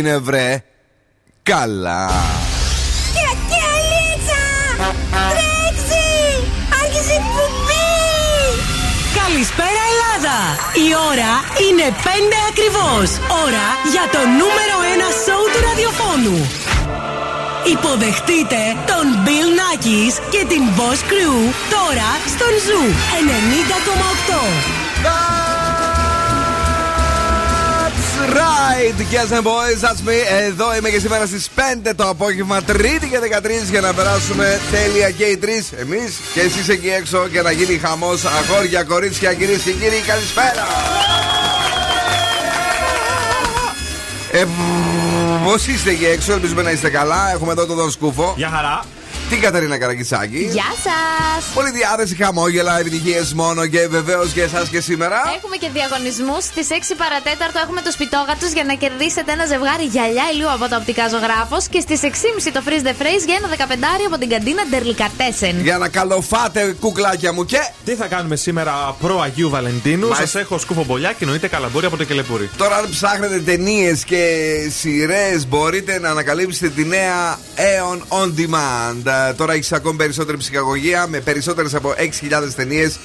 έγινε βρε. Καλά. Καλησπέρα Ελλάδα! Η ώρα είναι 5 ακριβώς. Ώρα για το νούμερο 1 σόου του ραδιοφώνου. Υποδεχτείτε τον Bill Nakis και την Boss Crew τώρα στον Zoo 90,8 right, yes and boys, that's me. Εδώ είμαι και σήμερα στι 5 το απόγευμα, Τρίτη και 13 για να περάσουμε τέλεια και οι τρει. Εμεί και εσεί εκεί έξω και να γίνει χαμό. Αγόρια, κορίτσια, κυρίε και κύριοι, καλησπέρα. Ε, Πώ είστε εκεί έξω, ελπίζουμε να είστε καλά. Έχουμε εδώ τον Δον Σκούφο. Γεια χαρά την Καταρίνα Καρακιτσάκη. Γεια σας! Πολύ διάθεση, χαμόγελα, επιτυχίες μόνο και βεβαίως και εσάς και σήμερα. Έχουμε και διαγωνισμούς. Στις 6 παρατέταρτο έχουμε του σπιτόγατου για να κερδίσετε ένα ζευγάρι γυαλιά ηλίου από το οπτικά ζωγράφος. Και στις 6.30 το freeze the phrase για ένα 15 από την καντίνα Ντερλικατέσεν. Για να καλοφάτε κουκλάκια μου και. Τι θα κάνουμε σήμερα προ Αγίου Βαλεντίνου; Σας έχω σκούφο μπολιά και εννοείται καλαμπούρι από το κελεπούρι. Τώρα, αν ψάχνετε ταινίες και σειρές, μπορείτε να ανακαλύψετε τη νέα Aeon On Demand τώρα έχεις ακόμη περισσότερη ψυχαγωγία με περισσότερες από 6.000 ταινίες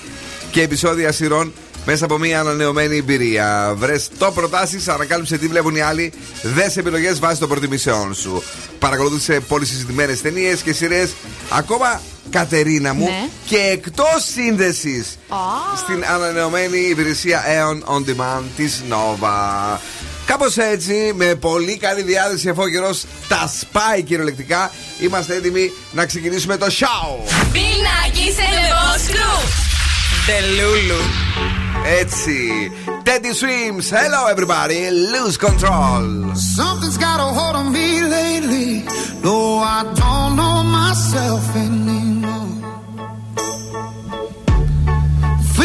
και επεισόδια σειρών μέσα από μια ανανεωμένη εμπειρία. Βρες το προτάσεις, ανακάλυψε τι βλέπουν οι άλλοι, δες επιλογές βάσει των προτιμήσεών σου. Παρακολούθησε πολύ συζητημένες ταινίες και σειρές. Ακόμα Κατερίνα μου ναι. και εκτός σύνδεσης στην ανανεωμένη υπηρεσία Aeon On Demand της Nova. Κάπως έτσι, με πολύ καλή διάθεση, αφού ο καιρός τα σπάει κυριολεκτικά, είμαστε έτοιμοι να ξεκινήσουμε το show. Πινάκι σε Τελούλου. Έτσι. Teddy Swims, hello everybody, lose control. Something's got a hold on me lately. No, I don't know myself anymore.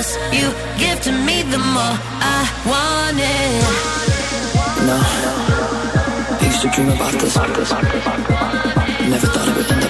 less you give to me, the more I want it. No, I used to dream about this. Never thought it would end up.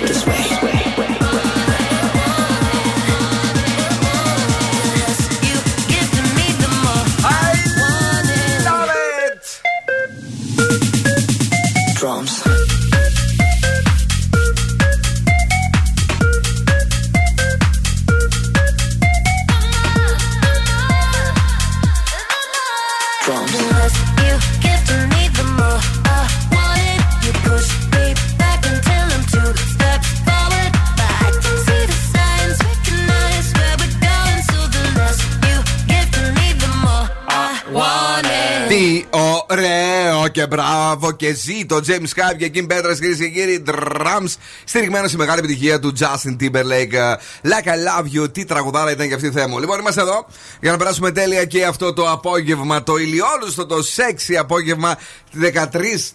Μπράβο και ζει το James Hype και Kim Petras κυρίες και κύριοι. Drums στηριγμένο στη μεγάλη επιτυχία του Justin Timberlake. Like I love you. Τι τραγουδάρα ήταν και αυτή η θέμα. Λοιπόν, είμαστε εδώ για να περάσουμε τέλεια και αυτό το απόγευμα. Το ηλιόλουστο, το σεξι απόγευμα 13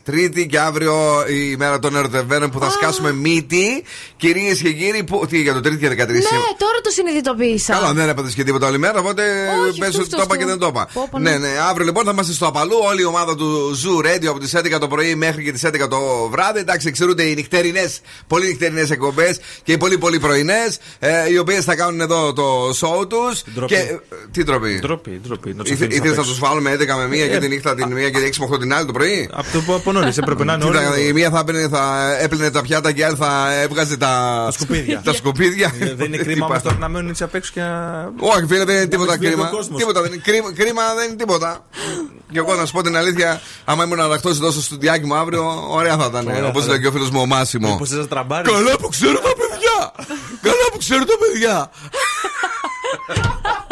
Τρίτη και αύριο η μέρα των ερωτευμένων που θα σκάσουμε μύτη. Κυρίες και κύριοι, που... τι για το Τρίτη και 13. Ναι, τώρα το συνειδητοποίησα. Καλά, δεν έπαθε και τίποτα άλλη μέρα, οπότε πες ότι το είπα και δεν το είπα. Ναι. ναι, ναι, αύριο λοιπόν θα είμαστε στο απαλού. Όλη η ομάδα του Zoo Radio από τις 11 το πρωί μέχρι και τις 11 το βράδυ. Εντάξει, εξαιρούνται οι νυχτερινές, πολύ νυχτερινές εκπομπές και οι πολύ πολύ πρωινές, ε, οι οποίες θα κάνουν εδώ το show τους. Και... Ε, τι ντροπή. Ντροπή, ντροπή. Ήθελες να τους βάλουμε 11 με 1 και τη νύχτα την 1 και 6 με 8 την άλλη το πρωί; Από το από νωρίς έπρεπε να είναι όλοι. Η μία θα, έπαιρνε τα πιάτα και η άλλη θα έβγαζε τα σκουπίδια. Τα σκουπίδια. Ε, δεν είναι κρίμα όμως τώρα να μένουν έτσι απ' έξω και. Όχι, φίλε, δεν είναι τίποτα κρίμα. Τίποτα δεν είναι. Κρίμα δεν είναι τίποτα. Και εγώ να σου πω την αλήθεια, άμα ήμουν ανακτώσει τόσο στο διάκι μου αύριο, ωραία θα ήταν. Όπως λέει και ο φίλος μου ο Μάσιμο. Καλά που ξέρω τα παιδιά! Καλά που ξέρω τα παιδιά!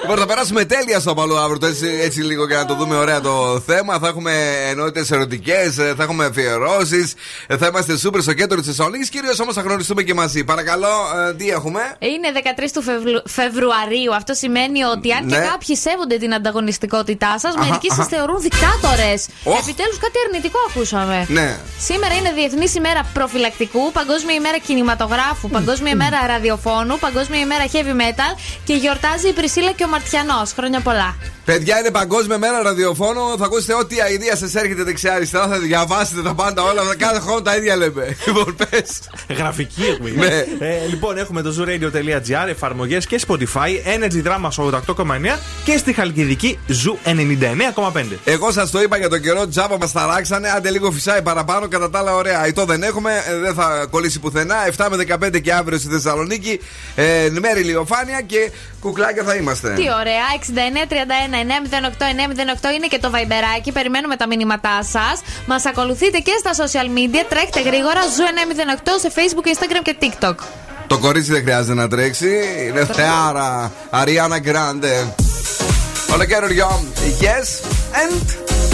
λοιπόν, θα περάσουμε τέλεια στο παλού αύριο. Έτσι, έτσι λίγο για να το δούμε ωραία το θέμα. Θα έχουμε ενότητες ερωτικές, θα έχουμε αφιερώσεις. Θα είμαστε σούπερ στο κέντρο της Θεσσαλονίκης. Κυρίως όμως θα γνωριστούμε και μαζί. Παρακαλώ, ε, τι έχουμε; Είναι 13 του Φεβρουαρίου. Αυτό σημαίνει ότι αν και ναι. κάποιοι σέβονται την ανταγωνιστικότητά σας, μερικοί σας θεωρούν δικτάτορες. Επιτέλους κάτι αρνητικό ακούσαμε. Ναι. Σήμερα είναι Διεθνής ημέρα προφυλακτικού, Παγκόσμια ημέρα κινηματογράφου, Παγκόσμια ημέρα ραδιοφώνου, Παγκόσμια ημέρα heavy metal και γιορτάζει η Πρισίλα και ο Μαρτιανός. Χρόνια πολλά. Παιδιά, είναι παγκόσμια μέρα ραδιοφώνου. Θα ακούσετε ό,τι αηδία σας έρχεται δεξιά-αριστερά. Θα διαβάσετε τα πάντα όλα. Κάθε χρόνο τα ίδια λέμε. Λοιπόν, πες. Γραφική έχουμε. ναι. ε, λοιπόν, έχουμε το zooradio.gr, εφαρμογές και Spotify, Energy Drama 88,9 και στη Χαλκιδική Zoo 99,5. Εγώ σας το είπα για τον καιρό, τζάμπα μας ταράξανε. Άντε λίγο φυσάει παραπάνω, κατά τα άλλα ωραία. Ητό δεν έχουμε, ε, δεν θα κολλήσει πουθενά. 7 με 15 και αύριο στη Θεσσαλονίκη. Ε, μέρη ηλιοφάνεια και κουκλάκια θα είμαστε. Τι ωραία, 69 31 908 908 είναι και το βαϊμπεράκι. Περιμένουμε τα μηνύματά σας. Μας ακολουθείτε και στα social media. Τρέχτε γρήγορα. Zoo 908 σε Facebook, Instagram και TikTok. Το κορίτσι δεν χρειάζεται να τρέξει. Είναι θεάρα. Ariana Grande. Όλο καινούριο. Yes and.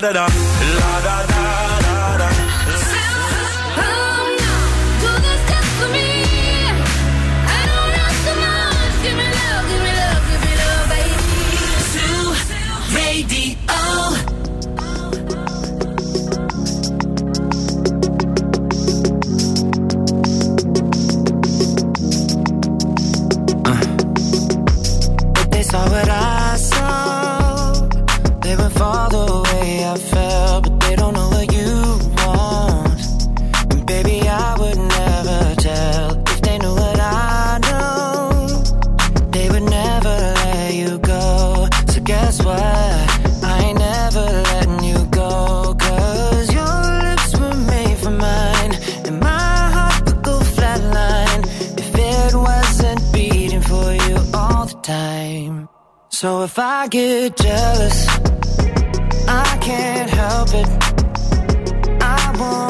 Da da. It. I want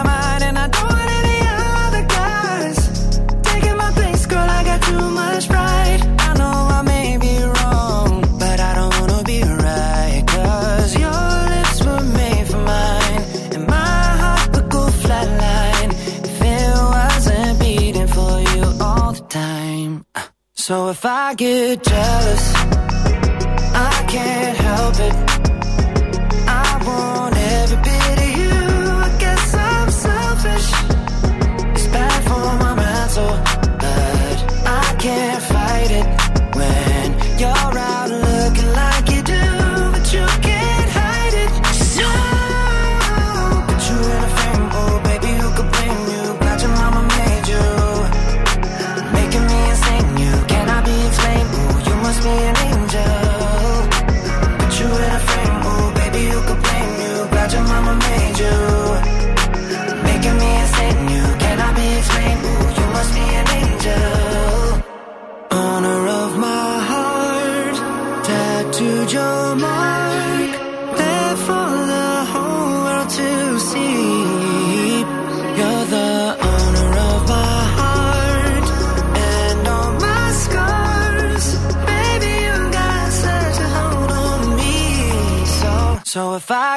So if I get jealous, I can't help it. I want every bit of you. I guess I'm selfish. It's bad for my mental, but I can't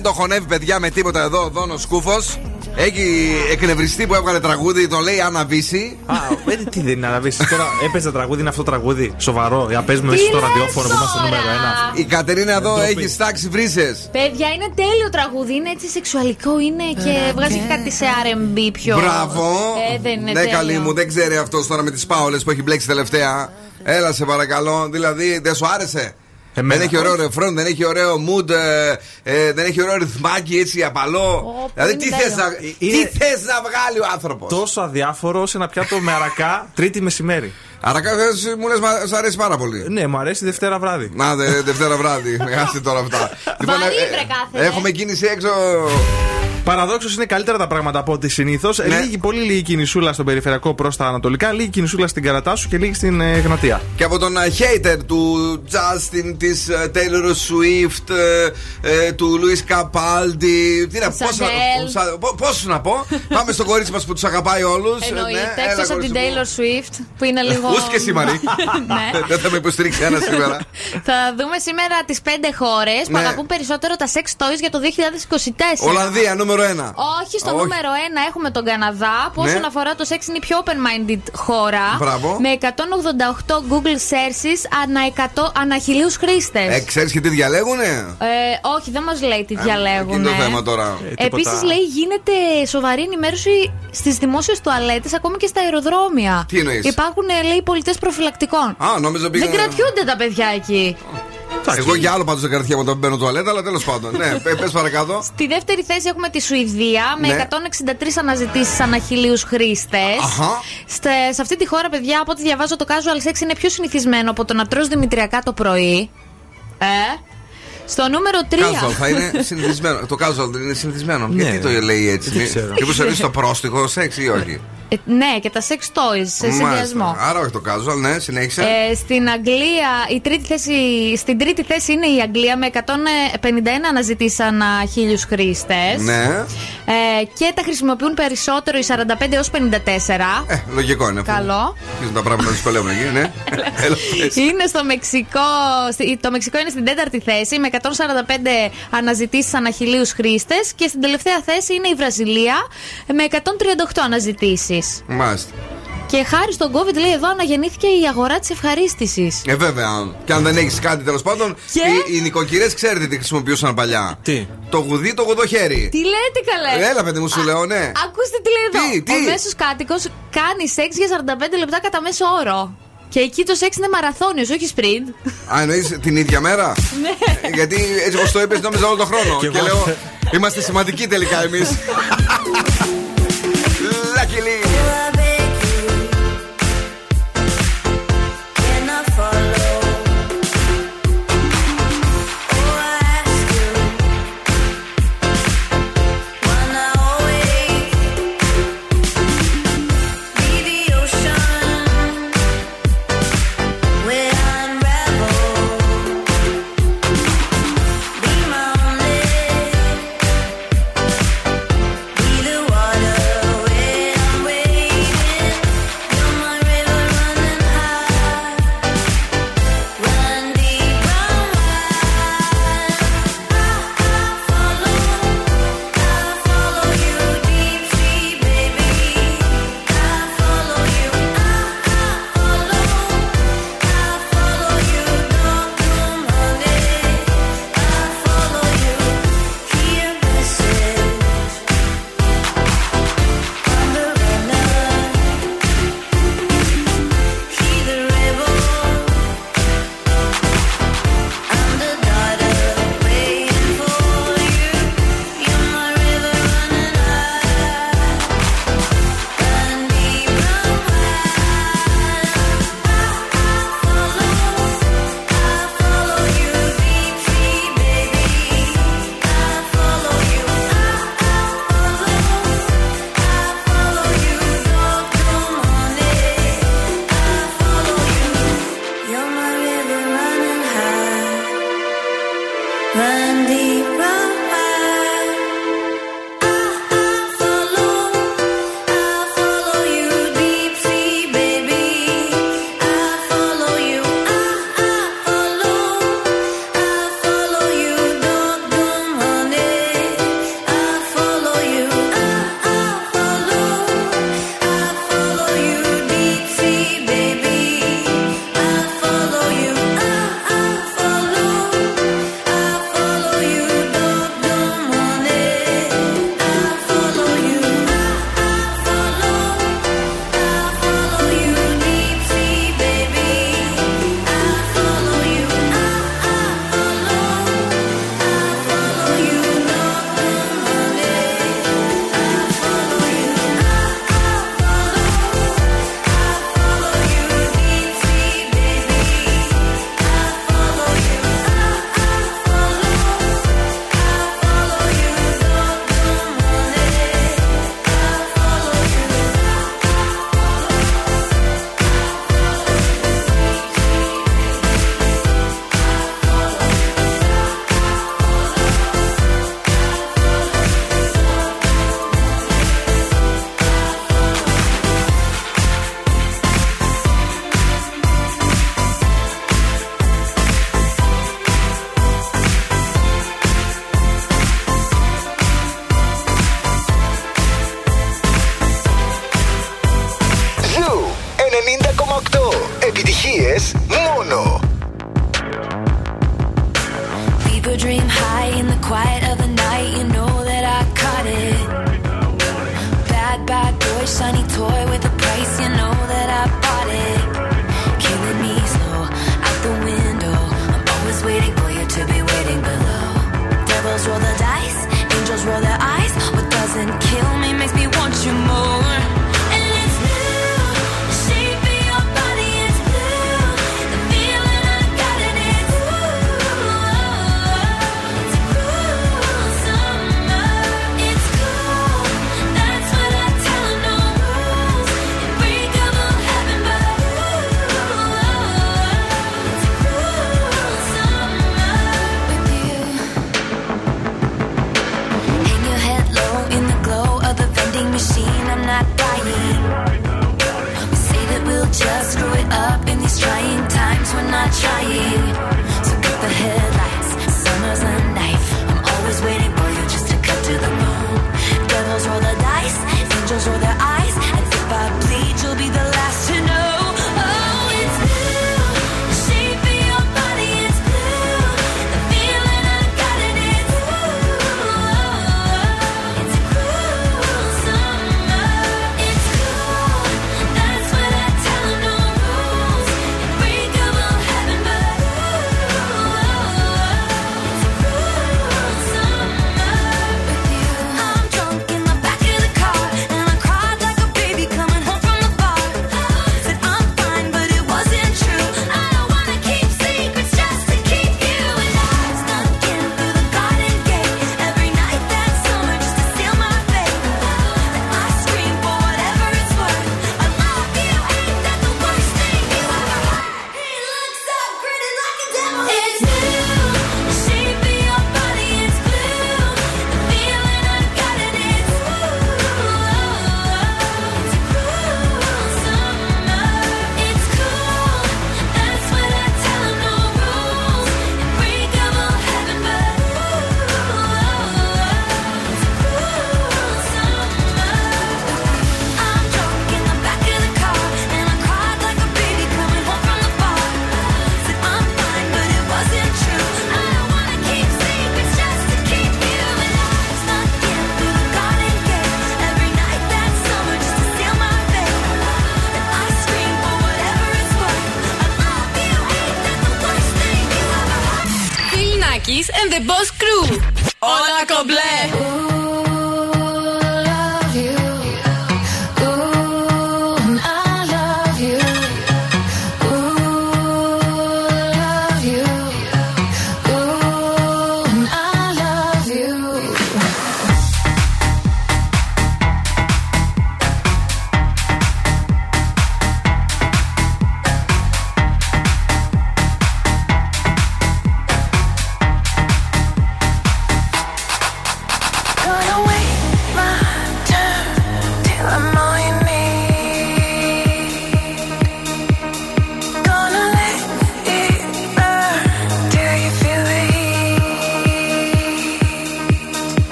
Δεν το χωνεύει παιδιά με τίποτα εδώ ο Δόνος Σκούφος Έχει εκνευριστεί που έβγαλε τραγούδι, το λέει Αναβίση. Α, ε, τι δεν είναι αναβήσει. Τώρα έπαιζε τραγούδι, είναι αυτό το τραγούδι. Σοβαρό. Για πες μου Τι εσύ στο λες ραδιόφωνο που είμαστε τώρα; νούμερο ένα. Η Κατερίνα εδώ Δεν το έχει πει. στάξει βρύσες. Παιδιά, είναι τέλειο τραγούδι. Είναι έτσι σεξουαλικό, είναι και βγάζει κάτι σε RB πιο. Μπράβο. Ε, δεν είναι ναι, τέλειο. καλή μου, δεν ξέρει αυτός τώρα με τις πάολες που έχει μπλέξει τελευταία. Έλα σε παρακαλώ. Δηλαδή, δεν σου άρεσε; Εμένα. Δεν έχει ωραίο ρεφρόν, δεν έχει ωραίο mood, ε, ε, δεν έχει ωραίο ρυθμάκι έτσι απαλό. Ω, δηλαδή, είναι τι τέλειο. θες να, Είναι- τι θες να βγάλει ο άνθρωπος; Τόσο αδιάφορο σε ένα πιάτο με αρακά τρίτη μεσημέρι. Άρα θες, μου λες, σ' αρέσει πάρα πολύ. Ναι, μου αρέσει Δευτέρα βράδυ. Να, δε, Δευτέρα βράδυ. Άσε τώρα αυτά. Βαρύ, ε, βρε, κάθε, Έχουμε κίνηση έξω. Παραδόξως είναι καλύτερα τα πράγματα από ό,τι συνήθως. Ναι. Λίγη, πολύ λίγη κινησούλα στον περιφερειακό προς τα ανατολικά, λίγη κινησούλα στην Καρατάσου και λίγη στην ε, Γνατία. Και από τον ε, hater του Justin, της Taylor Swift, ε, ε, του Louis Capaldi. Τι να, πώς, να- Sandel. σα- πο- πόσους να πω. Πάμε στο κορίτσι μας που τους αγαπάει Ναι, όλου. Εννοείται, εκτός από την Taylor Swift που είναι λίγο. Ούς και εσύ, Μαρή. ναι. Δεν θα με υποστηρίξει ένας σήμερα. Θα δούμε σήμερα τις πέντε χώρες που Ναι. αγαπούν περισσότερο τα sex toys για το 2024. Ολλανδία, νούμερο ένα. Όχι, στο Όχι. νούμερο 1 έχουμε τον Καναδά που Ναι. όσον αφορά το σεξ είναι η πιο open-minded χώρα. Μπράβο. Με 188 Google searches ανά, 100, ανά χιλίους χρήστες. Ε, ξέρεις και τι διαλέγουνε; Ε, όχι, δεν μας λέει τι διαλέγουν. Εκείνο το θέμα τώρα. Ε, τίποτα. Επίσης, λέει, γίνεται σοβαρή ενημέρωση στις δημόσιες τουαλέτες, ακόμη και στα αεροδρόμια. Τι εννοείς; Υπάρχουν, ε, λέει, πολιτές προφυλακτικών. Α, νόμιζα πήγα. Δεν κρατιούνται τα παιδιά εκεί. Εγώ για άλλο πάντως δεν κρατιέμαι όταν μπαίνω τουαλέτα, αλλά τέλος πάντων. Ναι, πε παρακάτω. Στη δεύτερη θέση έχουμε τη Σουηδία με Ναι. 163 αναζητήσεις ανά χιλίου χρήστες. Αχα. Σε αυτή τη χώρα, παιδιά, από ό,τι διαβάζω, το casual sex είναι πιο συνηθισμένο από το να τρως δημητριακά το πρωί. Ε; Στο νούμερο 3. Casual θα είναι συνηθισμένο. Το casual δεν είναι συνηθισμένο. Ναι. Γιατί το λέει έτσι; Δεν ξέρω. Και πώ αρέσει το πρόστιχο σεξ ή όχι; Ε, ναι, και τα sex toys σε συνδυασμό. Μάλιστα. Άρα όχι το casual, ναι, συνέχισε. Ε, στην Αγγλία, η τρίτη θέση, στην τρίτη θέση είναι η Αγγλία με 151 αναζητήσει ανά χίλιους χρήστες. Ναι. Ε, και τα χρησιμοποιούν περισσότερο οι 45 έως 54. Ε, λογικό είναι αυτό. Καλό. Αρχίζουν τα πράγματα να δυσκολεύουν εκεί, ναι. Έλα, πες. Είναι στο Μεξικό, στη- το Μεξικό είναι στην τέταρτη θέση με 145 αναζητήσεις ανά χιλίους χρήστες και στην τελευταία θέση είναι η Βραζιλία με 138 αναζητήσεις. Μάλιστα. Και χάρη στον COVID λέει εδώ αναγεννήθηκε η αγορά της ευχαρίστησης. Ε, βέβαια. Και αν δεν έχεις κάτι τέλος πάντων. Και; Οι, οι νοικοκυρές ξέρετε τι χρησιμοποιούσαν παλιά. Τι; Το γουδί, το γουδοχέρι. Τι λέτε καλέ; Έλα, παιδί μου, σου λέω, ναι. Ακούστε τι λέει εδώ. Τι, τι; Ο μέσος κάτοικος κάνει σεξ για 45 λεπτά κατά μέσο όρο. Και εκεί το σεξ είναι μαραθώνιος, όχι sprint. Α, εννοείς την ίδια μέρα; Ναι. Γιατί έτσι όπως το είπες, νόμιζα όλο τον χρόνο. Κι Και εγώ. λέω, είμαστε σημαντικοί τελικά εμείς. Lucky try.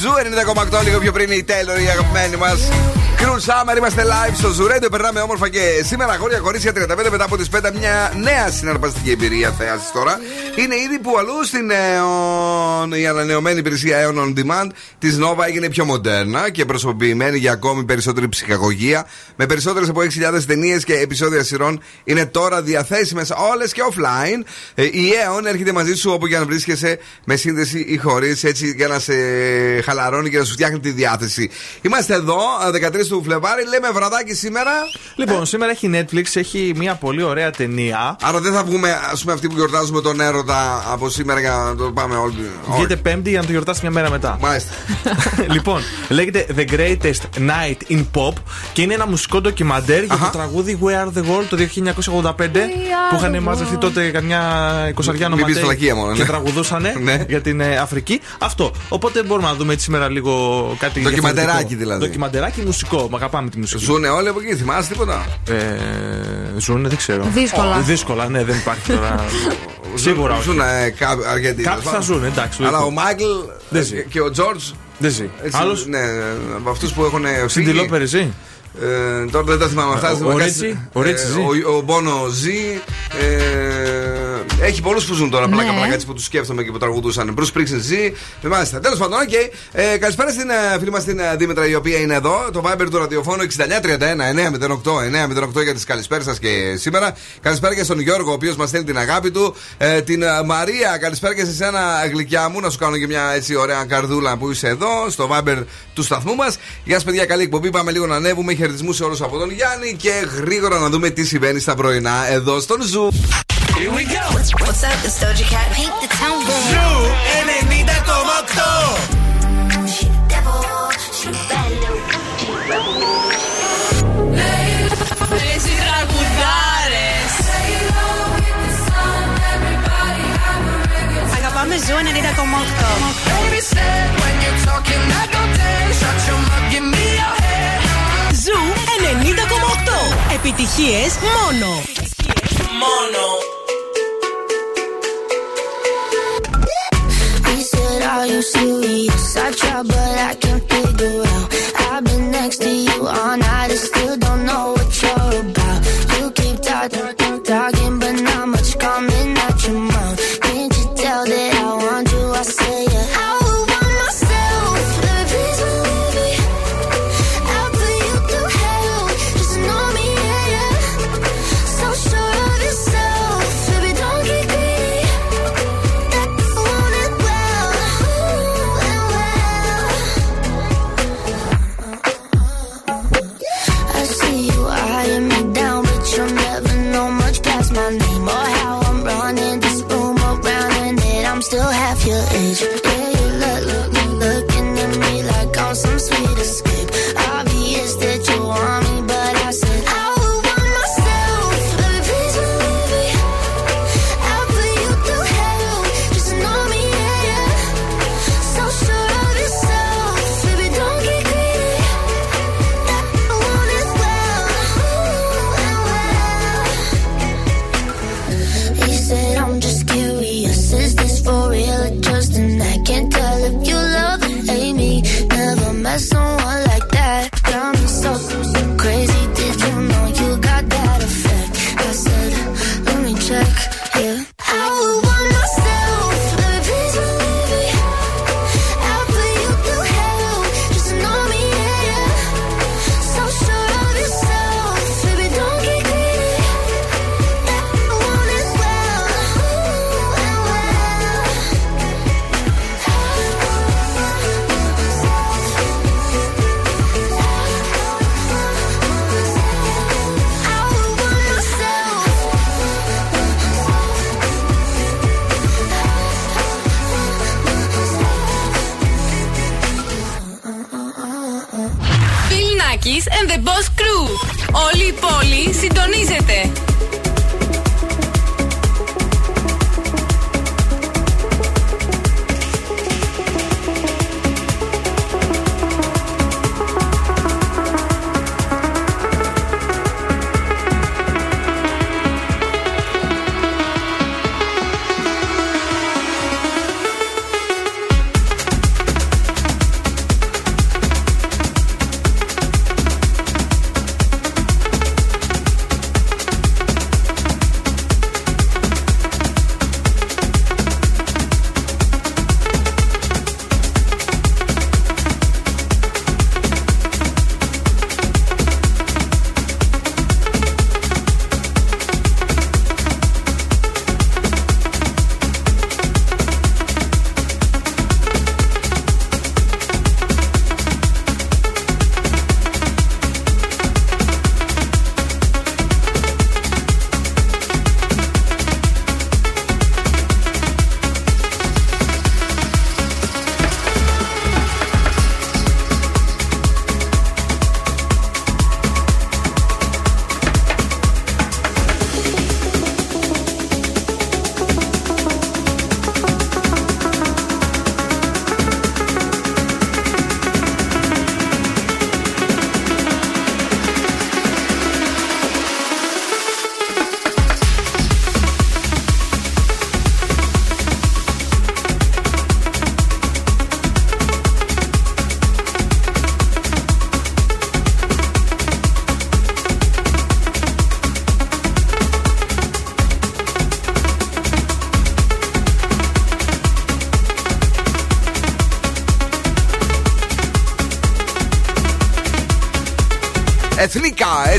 Hadley στο Zoo 90,8 λίγο πιο πριν η Taylor, η αγαπημένη μας. Cruel Summer, είμαστε live στο Zoo Radio, περνάμε όμορφα και σήμερα αγόρια κορίτσια 35 μετά από τις 5 μια νέα συναρπαστική εμπειρία θέαση τώρα. Είναι ήδη που αλλού στην Aeon, η ανανεωμένη υπηρεσία Aeon On Demand της Nova έγινε πιο μοντέρνα και προσωποποιημένη για ακόμη περισσότερη ψυχαγωγία. Με περισσότερες από 6.000 ταινίες και επεισόδια σειρών είναι τώρα διαθέσιμες όλες και offline. Ε, Η Aeon έρχεται μαζί σου όπου και αν βρίσκεσαι με σύνδεση ή χωρίς, έτσι για να σε χαλαρώνει και να σου φτιάχνει τη διάθεση. Είμαστε εδώ, 13 του Φλεβάρι, λέμε βραδάκι σήμερα. Λοιπόν, σήμερα έχει Netflix, έχει μια πολύ ωραία ταινία. Άρα δεν θα βγούμε, ας πούμε, αυτοί που γιορτάζουμε τον έρωτα από σήμερα για να το πάμε όλοι. Βγείτε Πέμπτη για να το γιορτάσει μια μέρα μετά. Μάλιστα. λοιπόν, λέγεται The Greatest Night in Pop και είναι ένα μουσικό ντοκιμαντέρ για το τραγούδι We Are the World το 1985 που είχαν μαζευτεί τότε καμιά εικοσαριά Μην πεις νοματέ φλακία μόνο, και ναι. τραγουδούσαν Ναι. για την ε, Αφρική. Αυτό. Οπότε μπορούμε να δούμε έτσι σήμερα λίγο κάτι. Ντοκιμαντεράκι διαφορετικό. δηλαδή. Ντοκιμαντεράκι μουσικό. Μ' αγαπάμε τη μουσική. Ζούνε όλοι από εκεί, θυμάσαι τίποτα; Ε, ζούνε, δεν ξέρω. Δύσκολα. Ε, δύσκολα, ναι, δεν υπάρχει τώρα. Σίγουρα όχι. Ζουν ε, κάποιοι αρκετοί. Κάποιοι θα ζουν, εντάξει. Αλλά λογικό. ο Μάικλ Δεν ε, ζει. και ο Τζορτζ. Δεν ζει. έτσι, Άλλος; Ναι, από αυτούς που έχουν φύγει. Συντηλόπερη ζει; Ε, τώρα δεν τα θυμάμαι αυτά. Ο- θυμάμαι ο κάτι- Richie, ο Richie ε, ζει; ο- Ο Bono ζει. ε, Έχει πολλούς που ζουν τώρα. Πλάκα Ναι. πλάκα έτσι που τους σκέφτομαι και που τραγουδούσαν. Bruce Springsteen ζει. Μάλιστα. Τέλος πάντων, οκ. Ε, Καλησπέρα στην ε, φίλη μας την ε, Δήμητρα η οποία είναι εδώ. Το Viber του ραδιοφώνου 6931 908 για τις καλησπέρες σας και σήμερα. Καλησπέρα και στον Γιώργο, ο οποίος μας στέλνει την αγάπη του. Ε, την ε, Μαρία, καλησπέρα και σε σένα, γλυκιά μου, να σου κάνω και μια έτσι ωραία καρδούλα που είσαι εδώ, στο Viber του σταθμού μας. Γεια σας, παιδιά, καλή εκπομπή. Πάμε λίγο να ανέβουμε. Χαιρετισμούς σε όλους από τον Γιάννη και γρήγορα να δούμε τι συμβαίνει στα πρωινά εδώ στον Zoo. What's up, it's Doja Cat. Paint the town red. Εσύ τραγουδάρες. Αγαπάμε ζου 90,8. Ζου 90,8. Επιτυχίες μόνο. Μόνο. Are you serious? I try, but I can't figure out. I've been next to you all night and still don't know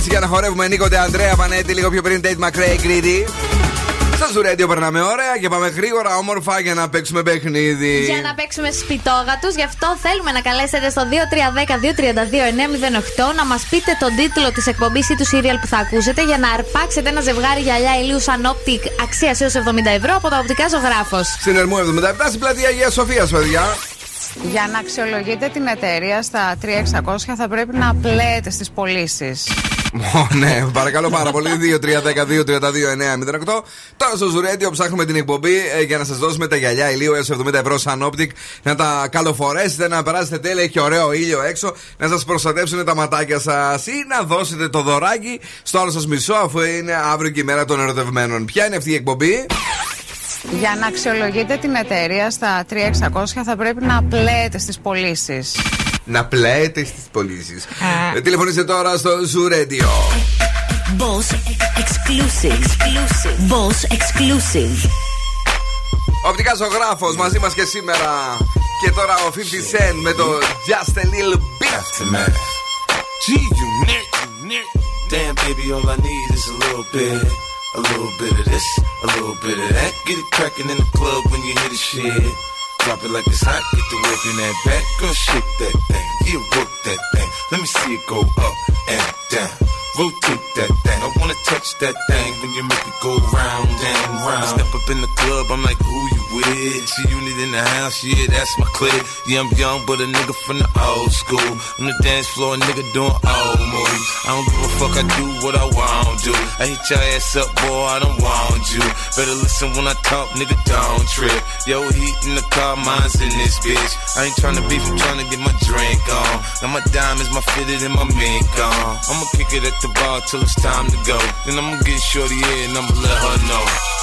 έτσι για να χορεύουμε Νίκο Αντρέα Πανέτη, λίγο πιο πριν Tate McRae Greedy. Στα Zoo Radio περνάμε ωραία και πάμε γρήγορα όμορφα για να παίξουμε παιχνίδι. Για να παίξουμε σπιτόγατου, γι' αυτό θέλουμε να καλέσετε στο 2310-232-908 να μας πείτε τον τίτλο της εκπομπής ή του σίριαλ που θα ακούσετε για να αρπάξετε ένα ζευγάρι γυαλιά ηλίου Sun Optic αξίας έως 70 ευρώ από τα οπτικά Ζωγράφος. Στην Ερμού 77 στην πλατεία Αγίας Σοφίας, παιδιά. Για να αξιολογείτε την εταιρεία στα 3600 θα πρέπει να πλέετε στις πωλήσεις. Ω, ναι, παρακαλώ πάρα πολύ. 2-3-10-2-32-9-08. Τώρα στο Zoo Radio ψάχνουμε την εκπομπή ε, για να σας δώσουμε τα γυαλιά ηλίου έως 70 ευρώ Sun Optic. Να τα καλοφορέσετε, να περάσετε τέλεια. Έχει ωραίο ήλιο έξω. Να σας προστατεύσουν τα ματάκια σας ή να δώσετε το δωράκι στο άλλο σας μισό αφού είναι αύριο και η μέρα των ερωτευμένων. Ποια είναι αυτή η εκπομπή; Για να αξιολογείτε την εταιρεία στα 3600 θα πρέπει να πλέετε στις πωλήσεις. Να πλέετε στι πωλήσει. Ε, Τηλεφωνήστε τώρα στο Ζουρέντιο. Boss exclusive. Boss exclusive. Οπτικά ζωγράφο μαζί μα και σήμερα. Και τώρα ο 50 Cent με το Just a Little Bit. Gee, you nick, you nick. Damn, baby, all I need is a little bit. A little bit of this, a little bit of that. Get it cracking in the club when you hear the shit. Drop it like it's hot, get the work in that back. Girl, shake that thing, yeah, work that thing. Let me see it go up and down. Rotate that thing. I wanna touch that thing when you make it go round and round. Step up in the club, I'm like, who you with? See unit in the house, yeah, that's my clique. Yeah, I'm young, but a nigga from the old school. On the dance floor, nigga doing old moves. I don't give a fuck, I do what I want to. I hit your ass up, boy, I don't want you. Better listen when I talk, nigga, don't trip. Yo, heat in the car, mine's in this bitch. I ain't tryna beef, I'm tryna get my drink on. Now my diamonds, my fitted, and my mink on. I'ma kick it at the bar till it's time to go. Then I'ma get shorty here and I'ma let her know.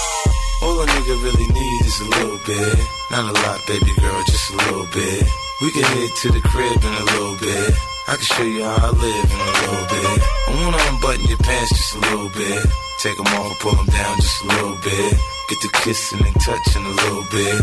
All a nigga really need is a little bit. Not a lot, baby girl, just a little bit. We can head to the crib in a little bit. I can show you how I live in a little bit. I wanna unbutton your pants just a little bit. Take them off, pull them down just a little bit. Get the kissing and touching a little bit.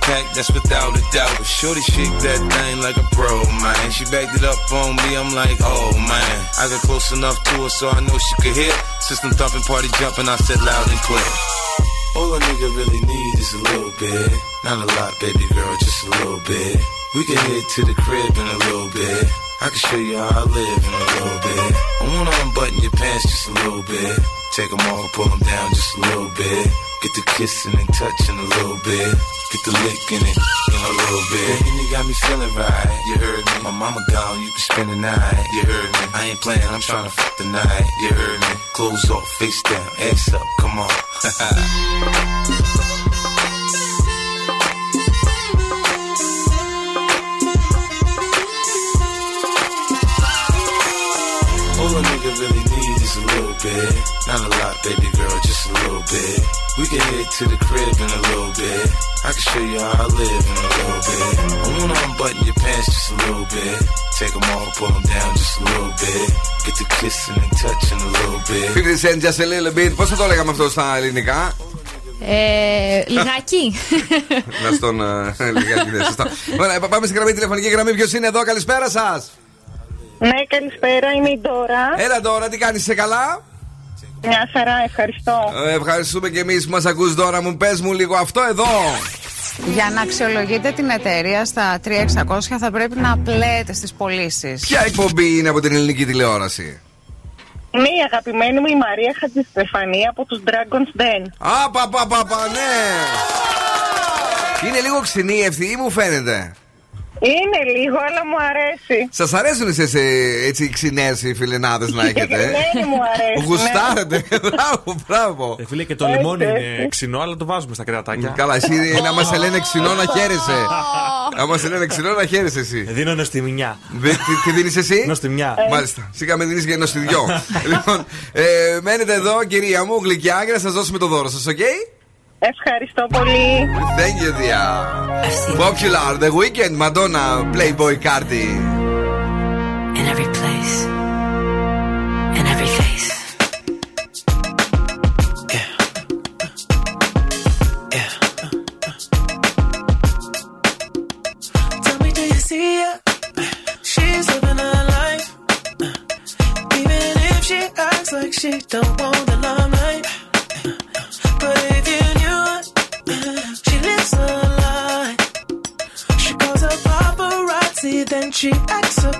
packed, that's without a doubt. But Shorty shake that thing like a pro, man. She backed it up on me, I'm like, oh man. I got close enough to her so I know she could hear. System thumping, party jumping, I said loud and clear. All a nigga really need is a little bit. Not a lot, baby girl, just a little bit. We can head to the crib in a little bit. I can show you how I live in a little bit. I wanna unbutton your pants just a little bit. Take them off, pull them down just a little bit. Get the kissing and touching a little bit. Get the lick in it in a little bit. And you got me feeling right. You heard me. My mama gone, you can spend the night. You heard me. I ain't playing, I'm trying to fuck the night. You heard me. Clothes off, face down, ass up, come on. All a nigga really need is a little bit. Not a lot, baby girl, just a little bit. We can head to the crib in a little bit. I can show you how I live in a little bit. I wanna unbutton your pants just a little bit. Take them off, pull them down just a little bit. Get the kissing and touching a little bit. 50 Cent, just a little bit. Πώ θα το λέγαμε αυτό στα ελληνικά. Ε, λιγάκι. Να στον. ε, λιγάκι, ναι, σωστά. Ωραία, πάμε στην γραμμή τηλεφωνική γραμμή. Ποιο είναι εδώ, καλησπέρα σα. Ναι, καλησπέρα, είμαι η Ντόρα. Έλα τώρα, τι κάνεις, είσαι καλά; Μια χαρά, ευχαριστώ. Ε, ευχαριστούμε και εμείς που μας ακούς τώρα μου. Πες μου λίγο αυτό εδώ. Για να αξιολογείτε την εταιρεία στα 3600 θα πρέπει να πλέετε στις πωλήσεις. Ποια εκπομπή είναι από την ελληνική τηλεόραση; Είναι η αγαπημένη μου η Μαρία Χατζηστεφανή από τους Dragon's Den. Α, πα, πα, πα, πα, ναι. Είναι λίγο ξινή η ευθύνη μου φαίνεται. Είναι λίγο, αλλά μου αρέσει. Σας αρέσουν εσείς ε, έτσι οι ξινές οι φιλενάδες να ναι, έχετε. Ε? Ναι, μου αρέσει. Γουστάρετε. Μπράβο, μπράβο. Ε, φίλε, και το λιμόνι είναι ξινό, αλλά το βάζουμε στα κρεατάκια. Καλά, εσύ να μας λένε ξινό να χαίρεσαι. Να μας λένε ξινό να χαίρεσαι εσύ. Δίνω νοστιμιά. Τι δίνεις εσύ; Νοστιμιά. Μάλιστα. Σίγα με δίνεις για νοστιδιό. Λοιπόν, μένετε εδώ, κυρία μου, γλυκιά, και να σας δώσουμε το δώρο σας, οκ; Ευχαριστώ πολύ. Thank you, dear. Popular, The Weeknd, Madonna, Playboi Carti. In every place, in every face. Yeah. Yeah. Tell me, do you see her? She's living her life. Even if she acts like she don't want the limelight. But if you and she acts up.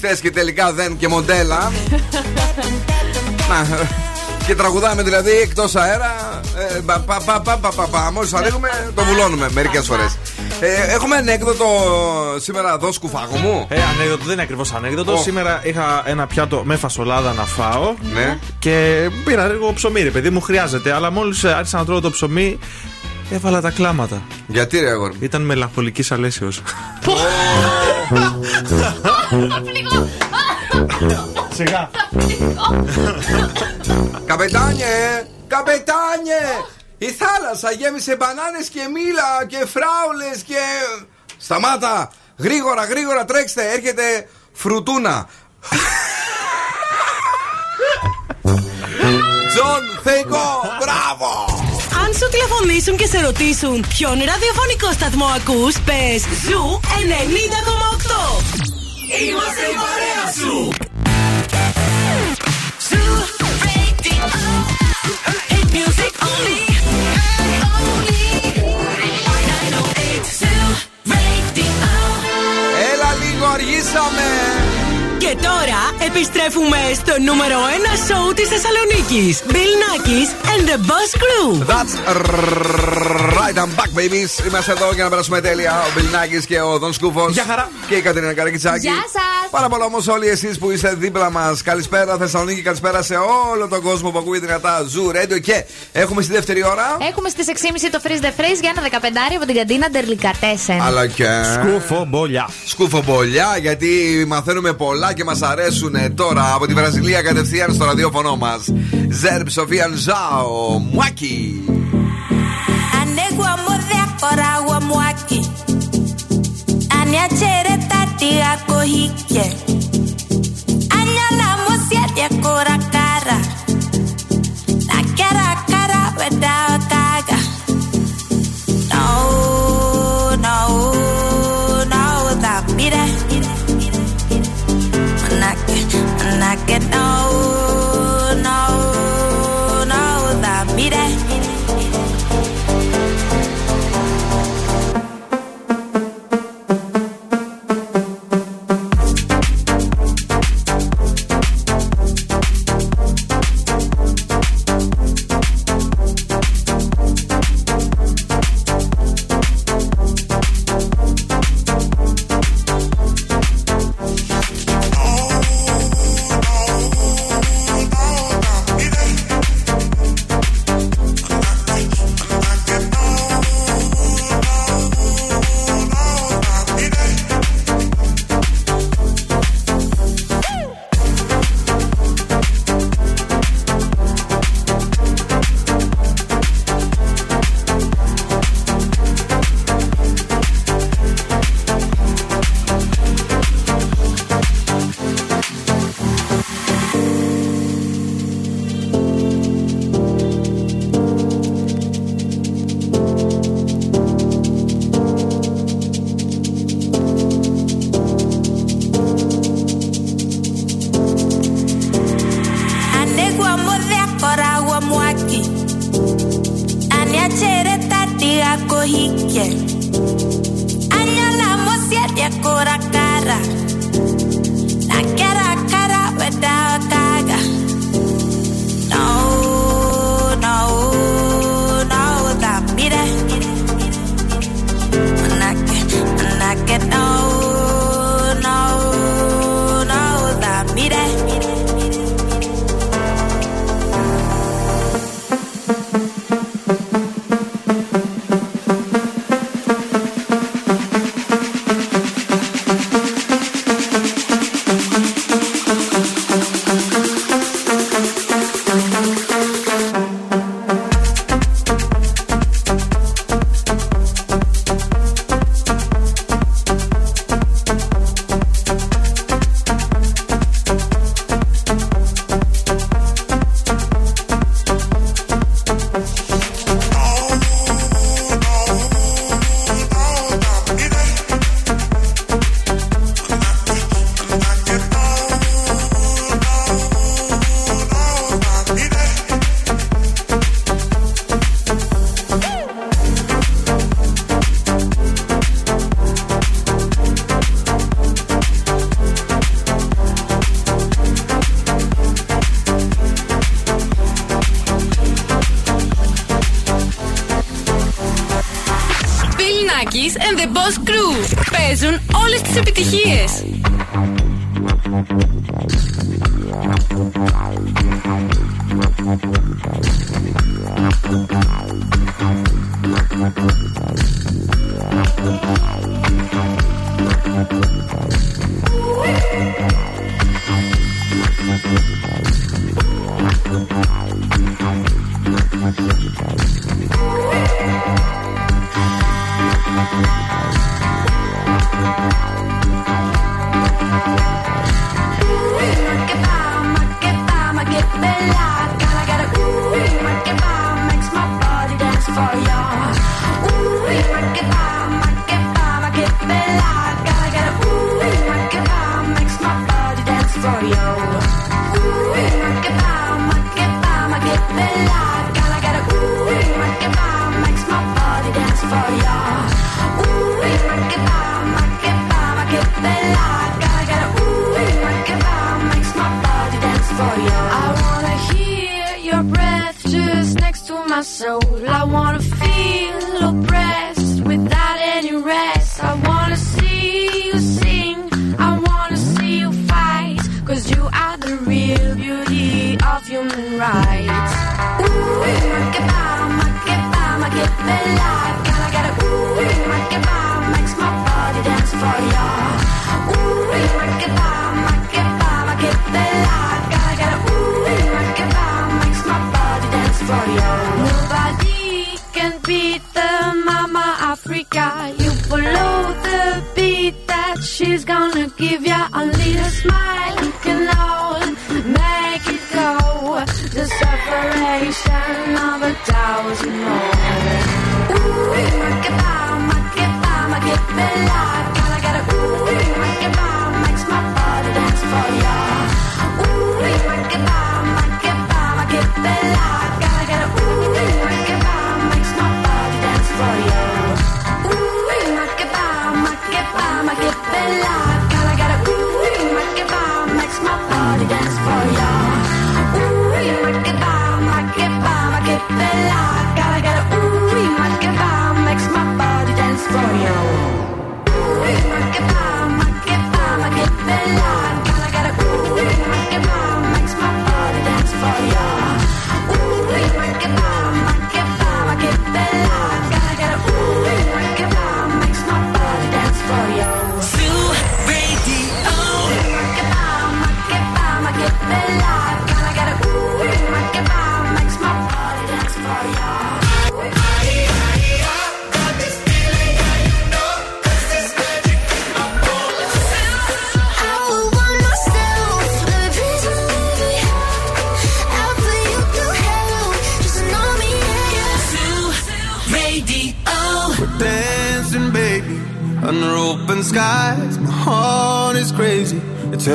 τραγουδιστέ και τελικά δεν και μοντέλα. Να, και τραγουδάμε δηλαδή εκτός αέρα. Ε, πα, πα, πα, πα, πα, πα, πα. Μόλις ανοίγουμε, το βουλώνουμε μερικές φορές. Ε, έχουμε ανέκδοτο σήμερα εδώ, σκουφάγο μου. Ε, ανέκδοτο, δεν είναι ακριβώς ανέκδοτο. Ω. Σήμερα είχα ένα πιάτο με φασολάδα να φάω. Ναι. Και πήρα λίγο ψωμί, ρε παιδί μου, χρειάζεται. Αλλά μόλις άρχισα να τρώω το ψωμί, έβαλα τα κλάματα. Γιατί ρε αγόρι. Ήταν μελαγχολική αλέσεως. Σιγά. Καπετάνιε! Καπετάνιε! Η θάλασσα γέμισε μπανάνες και μήλα και φράουλες και... Σταμάτα! Γρήγορα, γρήγορα τρέξτε! Έρχεται φρουτούνα! Τζον Θεϊκό! Μπράβο! Αν σου τηλεφωνήσουν και σε ρωτήσουν ποιον ραδιοφωνικό σταθμό ακούς, πες Zoo 90,8. Είμαστε η παρέα επιστρέφουμε στο νούμερο 1 σοου της Θεσσαλονίκης. Bill Nackis and the Boss Crew. That's right, I'm back, babies. Είμαστε εδώ για να περάσουμε τέλεια. Ο Μπιλνάκη και ο Δον Σκούφος. Γεια χαρά. Και η Κατερίνα Καρακιτσάκη. Γεια σας. Πάρα πολλά όμως όλοι εσείς που είστε δίπλα μας. Καλησπέρα, Θεσσαλονίκη. Καλησπέρα σε όλο τον κόσμο που ακούει δυνατά. Ζου, Radio και έχουμε στη δεύτερη ώρα. Έχουμε στις 6.30 το Freeze the Phrase για ένα 15 από την καντίνα Ντερλικατέσεν. Αλλά και. Σκουφομπολιά. Σκουφομπολιά, γιατί μαθαίνουμε πολλά και μας αρέσουν τώρα από τη Βραζιλία κατευθείαν στο ραδιόφωνο μας. Ζέρμ Σοφία Ζάο, Μουάκι. Ανέγω μου διαφορά, ο Μουάκι. Ανια τσέρετα τι ακοχήκε. Ανια λαμό σιάτια κορακάρα. Τα κέρα καρά, βεντάω καρά.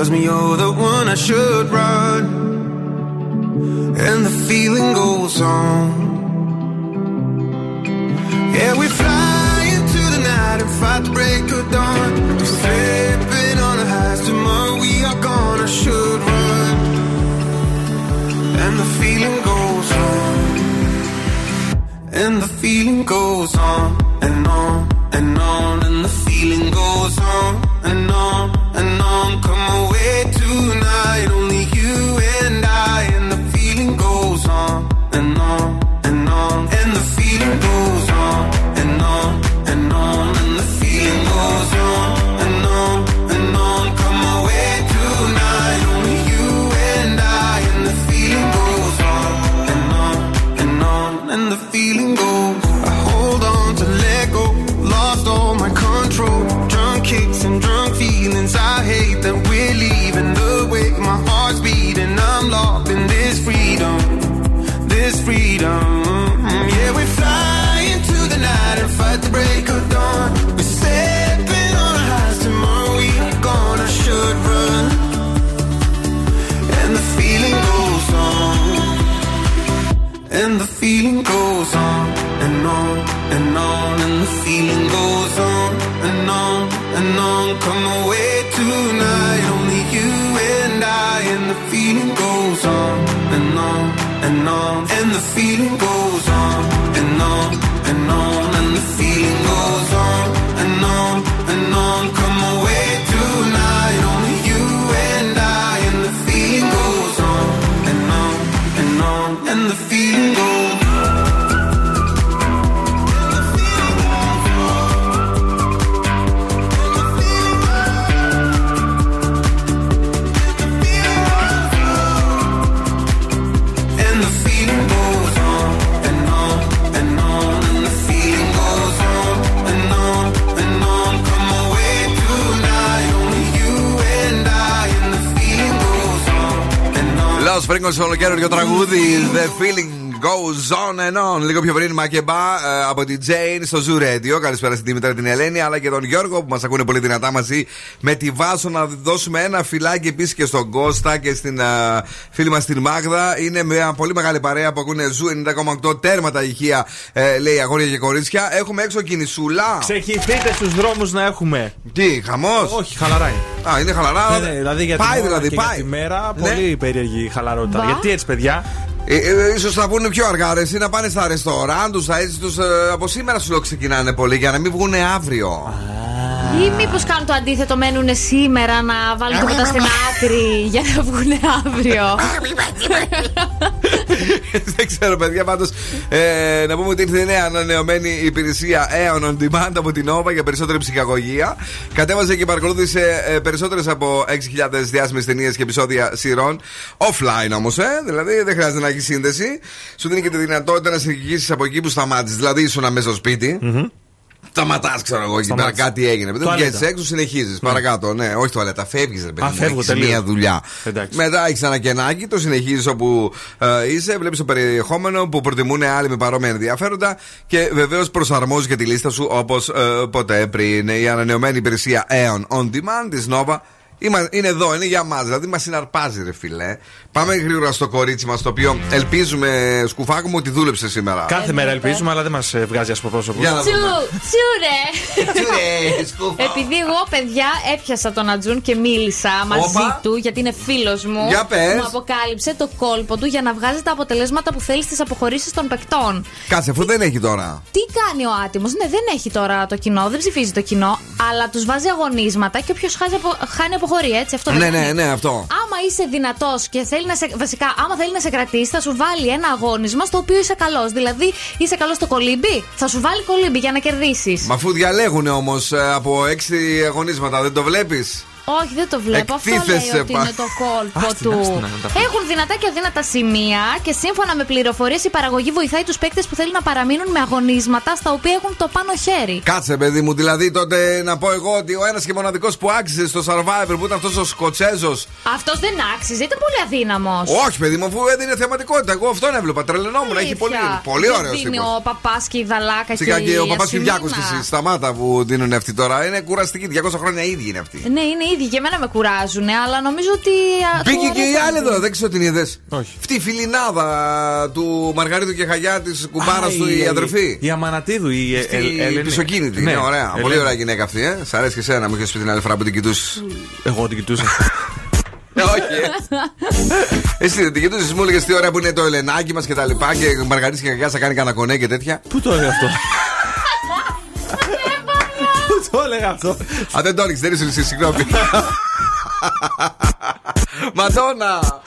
Tells me Τζο Φρίγκο όλο καινούριο τραγούδι. The feeling goes on and on. Λίγο πιο πριν, Μακεμπά ε, από την Jane στο Zoo Radio. Καλησπέρα στην Δήμητρα την Ελένη, αλλά και τον Γιώργο που μας ακούνε πολύ δυνατά μαζί με τη Βάσο. Να δώσουμε ένα φυλάκι επίσης και στον Κώστα και στην ε, φίλη μας την Μάγδα. Είναι μια πολύ μεγάλη παρέα που ακούνε Zoo 90,8 τέρματα ηχεία, ε, λέει αγόρια και κορίτσια. Έχουμε έξω κινησούλα. Ξεχυθείτε στους δρόμους να έχουμε. Τι, χαμός; Όχι, χαλαρά είναι. Α, είναι χαλαρά. Ναι, ναι, δηλαδή για πάει την ώρα δηλαδή, και πάει. Για τη μέρα, Ναι. πολύ περίεργη η χαλαρότητα. Μπα. Γιατί έτσι, παιδιά; Ε, ε, ίσως θα βγουν πιο αργά, ρε, εσύ να πάνε στα ρεστοράν τους, θα έτσι τους, ε, από σήμερα σου λέω ξεκινάνε πολύ για να μην βγουν αύριο. Ή μήπως κάνουν το αντίθετο, μένουν σήμερα να βάλουν τίποτα στην άκρη για να βγουν αύριο; Δεν ξέρω, παιδιά, πάντως ε, να πούμε ότι ήρθε η νέα ανανεωμένη υπηρεσία Aeon On Demand από την Nova για περισσότερη ψυχαγωγία. Κατέβασε και παρακολούθησε ε, περισσότερες από 6.000 διάσημες ταινίες και επεισόδια σειρών. Offline όμως, ε, δηλαδή δεν χρειάζεται να έχεις σύνδεση. Σου δίνει και τη δυνατότητα να συνεχίσεις από εκεί που σταμάτησες. Δηλαδή ήσουν μέσα στο σπίτι. Σταματάς, ξέρω εγώ, εκεί πέρα Σταμάτησε. κάτι έγινε. Δεν Τουαλέτα. βγαίνεις έξω, συνεχίζεις. Παρακάτω, ναι, όχι τουαλέτα, φεύγεις, ρε παιδί. Α, μου, φεύγω έχεις τελείως. μία δουλειά. Εντάξει. Μετά έχεις ένα κενάκι, το συνεχίζεις όπου ε, είσαι, βλέπεις το περιεχόμενο που προτιμούν άλλοι με παρόμοια ενδιαφέροντα και βεβαίως προσαρμόζεις και τη λίστα σου όπως ποτέ πριν. Η ανανεωμένη υπηρεσία Aeon On Demand της Nova Είμα- είναι εδώ, είναι για μας. Δηλαδή μας συναρπάζει, ρε φιλέ. Πάμε γρήγορα στο κορίτσι μας, το οποίο ελπίζουμε, σκουφάκου μου, ότι δούλεψε σήμερα. Κάθε μέρα ελπίζουμε, αλλά δεν μας βγάζει από πρόσωπο. Για να Τσου, τσουρε. Τσουρε, σκούφα. Επειδή εγώ, παιδιά, έπιασα τον Ατζούν και μίλησα μαζί Όπα. του, γιατί είναι φίλος μου. Για πες. Μου αποκάλυψε το κόλπο του για να βγάζει τα αποτελέσματα που θέλει στις αποχωρήσεις των παικτών. Κάτσε, αφού δεν έχει τώρα. Τι κάνει ο άτιμος, Ναι, δεν έχει τώρα το κοινό, δεν ψηφίζει το κοινό, αλλά τους βάζει αγωνίσματα και όποιος χάνει αποχωρεί, έτσι. Αυτό Ναι, δεν ναι, είναι. ναι, αυτό. Άμα είσαι δυνατός και θέλεις να σε. Βασικά, άμα θέλει να σε κρατήσει, θα σου βάλει ένα αγώνισμα στο οποίο είσαι καλός. Δηλαδή, είσαι καλός στο κολύμπι, θα σου βάλει κολύμπι για να κερδίσεις. Μα αφού διαλέγουν όμως από έξι αγωνίσματα, δεν το βλέπεις; Όχι, δεν το βλέπω. Αυτό λέει Εκτίθεσαι ότι πα- είναι το κόλπο Άστη, του. άστη να τα πω. Έχουν δυνατά και αδύνατα σημεία και σύμφωνα με πληροφορίες η παραγωγή βοηθάει τους παίκτες που θέλουν να παραμείνουν με αγωνίσματα στα οποία έχουν το πάνω χέρι. Κάτσε, παιδί μου, δηλαδή τότε να πω εγώ ότι ο ένας και μοναδικός που άξιζε στο Survivor που ήταν αυτός ο Σκοτσέζος. Αυτός δεν άξιζε, ήταν πολύ αδύναμος. Όχι, παιδί μου, αφού έδινε θεματικότητα. Εγώ αυτόν έβλεπα. Τρελαινόμουν. Έχει πολύ, πολύ ωραίος Δίνει τύπος. ο παπάς και η δαλάκα Σιγά και, και ο η παπά Ασημίνα. Κυριάκος και στη σταμάτα που δίνουν αυτοί τώρα. Είναι κουραστική. 200 χρόνια ίδιοι είναι αυτοί. Ναι, είναι ίδιοι και εμένα με κουράζουν, αλλά νομίζω ότι. α, του Μπήκε και η αρέσει άλλη αυτό. εδώ, δεν ξέρω την είδες. Όχι. Αυτή η φιλινάδα του Μαργαρίτου και Χαγιά της κουμπάρας Α, του η αδερφή. Η Αμανατίδου, η Στη Ελ- Ελένη. πισωκίνητη. Ναι, είναι ωραία. Ελένη. Πολύ ωραία γυναίκα αυτή, ε. Σ' αρέσει και εσένα, μου είχε πει την άλλη φορά που την κοιτούσες. Εγώ την κοιτούσα. Ε, Όχι. ε. Εσύ δεν την κοιτούσες, μου έλεγες τι ωραία που είναι το Ελενάκι μας και τα λοιπά. Και η Μαργαρίτης και Χαγιά θα κάνει κανένα κονέ και τέτοια. Πού το έλεγα αυτό; Πού το έλεγα αυτό. Α, δεν το έριξε, δεν ήσουν εσύ, συγγνώμη. Μαντόνα!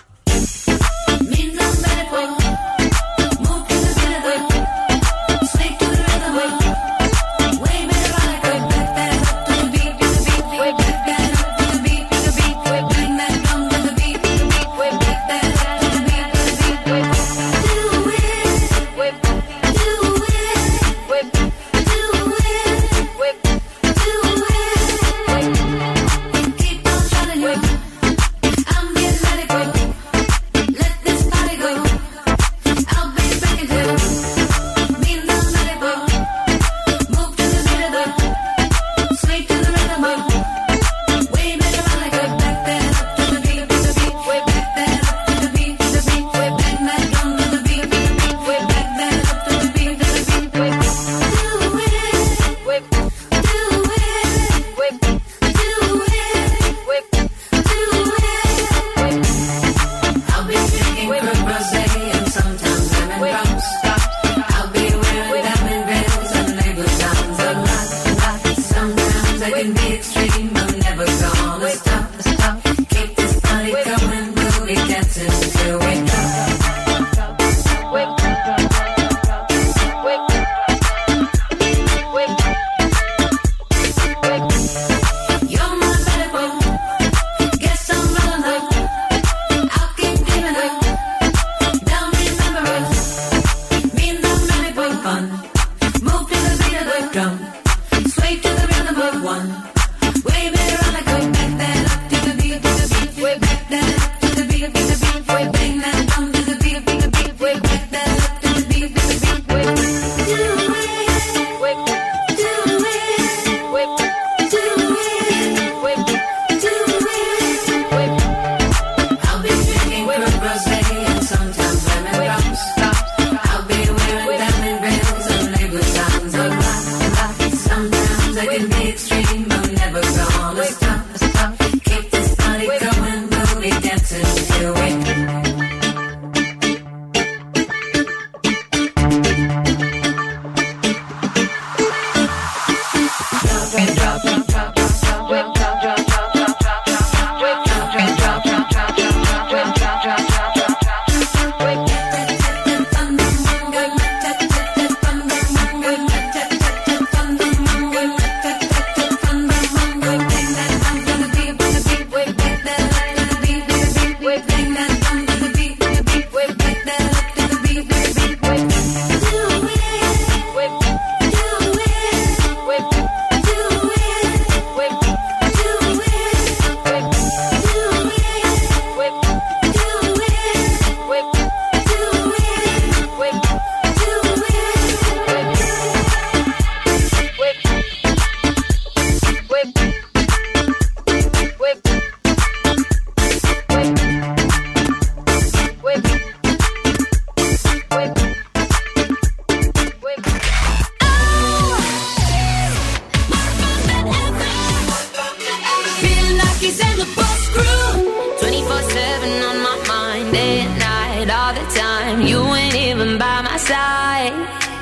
it all the time. You ain't even by my side.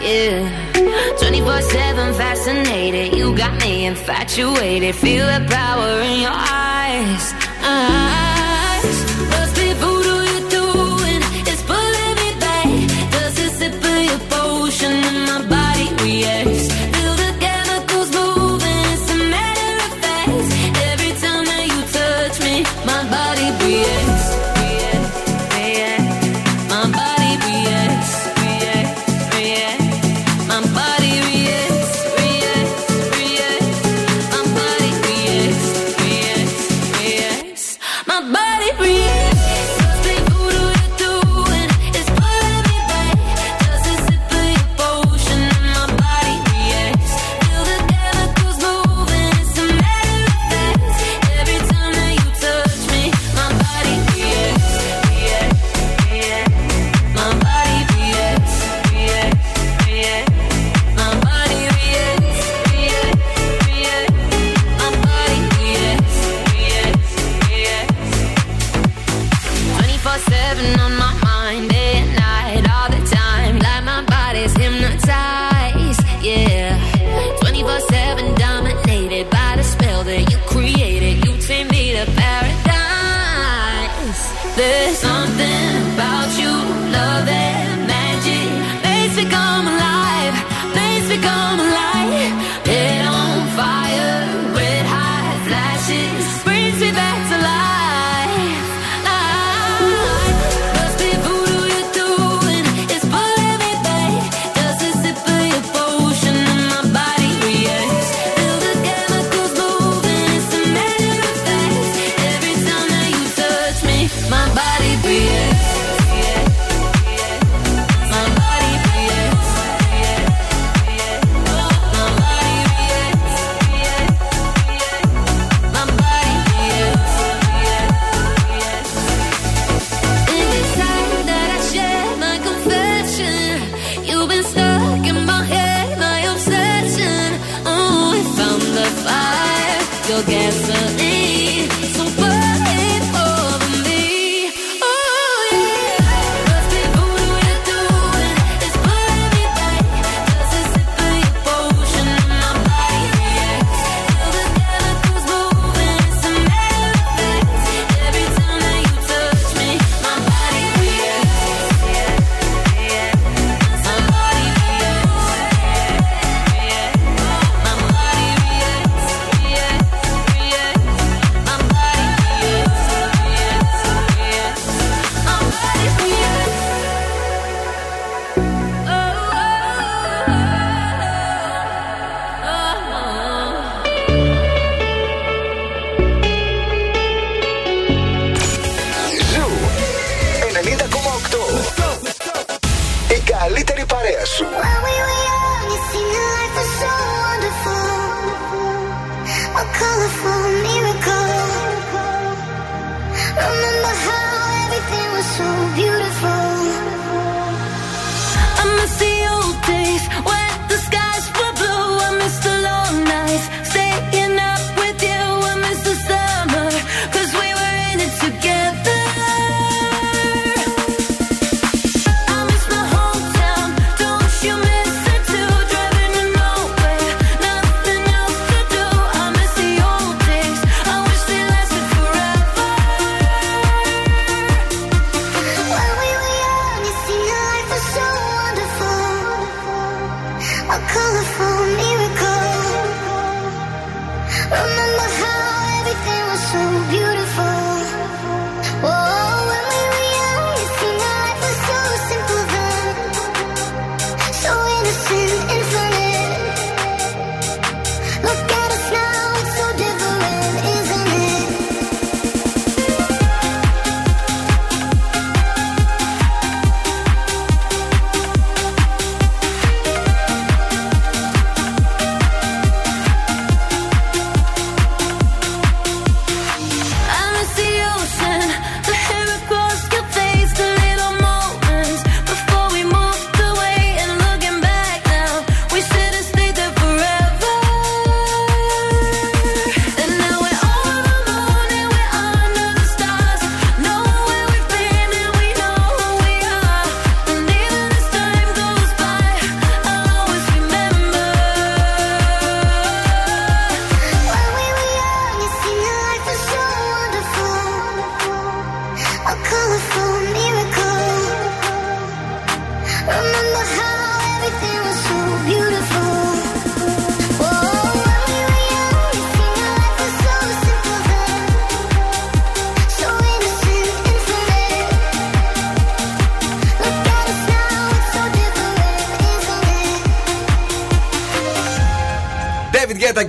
Yeah. 24 7 fascinated. You got me infatuated. Feel the power in your eyes. Uh -huh.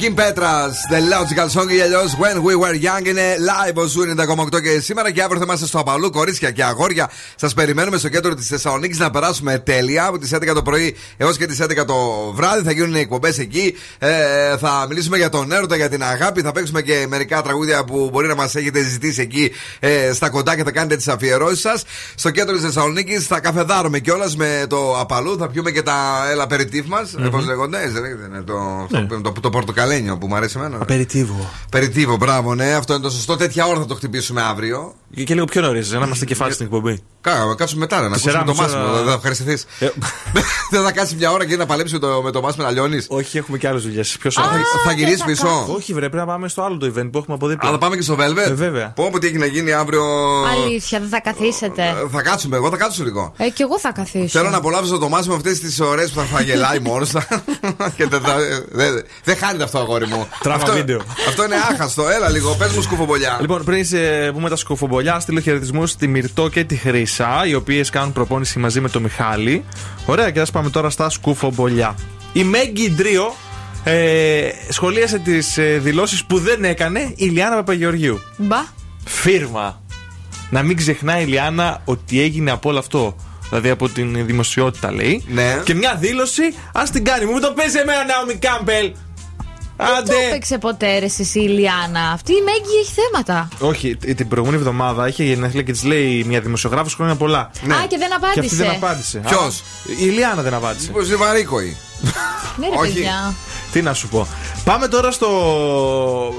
Kim Petras, The Logical Song ή αλλιώς When We Were Young είναι live ο Zoo 90,8 και σήμερα και αύριο θα είμαστε στο Απαλού, κορίτσια και αγόρια. Σας περιμένουμε στο κέντρο της Θεσσαλονίκης να περάσουμε τέλεια από τις 11 το πρωί έως και τις 11 το βράδυ. Θα γίνουν εκπομπές εκεί. Ε, θα μιλήσουμε για τον έρωτα, για την αγάπη. Θα παίξουμε και μερικά τραγούδια που μπορεί να μας έχετε ζητήσει εκεί ε, στα κοντά και θα κάνετε τις αφιερώσεις σας. Στο κέντρο της Θεσσαλονίκης θα καφεδάρουμε κιόλας με το Απαλού. Θα πιούμε και τα απεριτίφ μας. Μμμ. Πώς λέγονται, δεν λέγεται, το, Ναι. το, το, το πορτοκαλένιο που μου αρέσει εμένα. Aperitivo. Aperitivo, μπράβο, ναι, αυτό είναι το σωστό. Τέτοια ώρα θα το χτυπήσουμε αύριο. Και λίγο πιο νωρίς, να είμαστε κεφάλι στην εκπομπή. Κά, κάτσουμε μετά, ρε, να Τεσσερά ακούσουμε το μισή μάσιμο. ώρα. Δεν θα ευχαριστηθείς. δεν θα κάτσεις μια ώρα και να παλέψει με το, με το μάσιμο να λιώνεις. Όχι, έχουμε και άλλες δουλειές. Ποιος θα, θα γυρίσει πίσω. Όχι, βρε, πρέπει να πάμε στο άλλο το event που έχουμε από δίπλα. Α, θα πάμε και στο Velvet. Ε, βέβαια. Πω, πω, τι έχει να γίνει αύριο. Αλήθεια, δεν θα καθίσετε. Ε, Θα κάτσουμε, εγώ θα κάτσω λίγο. Ε, κι εγώ θα καθίσω. Θέλω να απολαύσω το μάσιμο αυτές τις ώρε που θα, θα γελάει μόνος του. Και δεν θα- δεν- Δεν χάνεται αυτό, αγόρι μου. Τράμα Αυτό- βίντεο. Αυτό είναι άχαστο. Έλα λίγο, πες μου σκουφομπολιά. Λοιπόν, πριν σε πούμε τα σκουφομπολιά, στείλω χαιρετισμούς στη Μυρτό και τη Χρύσα, οι οποίες κάνουν προπόνηση μαζί με τον Μιχάλη. Ωραία, και ας πάμε τώρα στα σκουφομπολιά. Η Μέγκη Ντρίο ε, σχολίασε τις ε, δηλώσεις που δεν έκανε η Λιάννα Παπαγεωργίου. Μπα. Φίρμα. Να μην ξεχνάει η Λιάννα ότι έγινε από όλο αυτό. Δηλαδή από την δημοσιότητα λέει. Ναι. Και μια δήλωση, ας την κάνει. Μου το παίζει εμένα, Νάομι Κάμπελ. Δεν το έπαιξε ποτέ ρε εσύ η Λιάννα. Αυτή η Μέγκη έχει θέματα. Όχι, τ- την προηγούμενη εβδομάδα είχε γενέθλια και της λέει μια δημοσιογράφος χρόνια πολλά. Α, και δεν απάντησε. Και αυτή δεν απάντησε. Ποιος; Α, Η Λιάννα δεν απάντησε. Μήπως είναι βαρύκοη. Ναι, ρε Όχι. παιδιά. Τι να σου πω. Πάμε τώρα στο...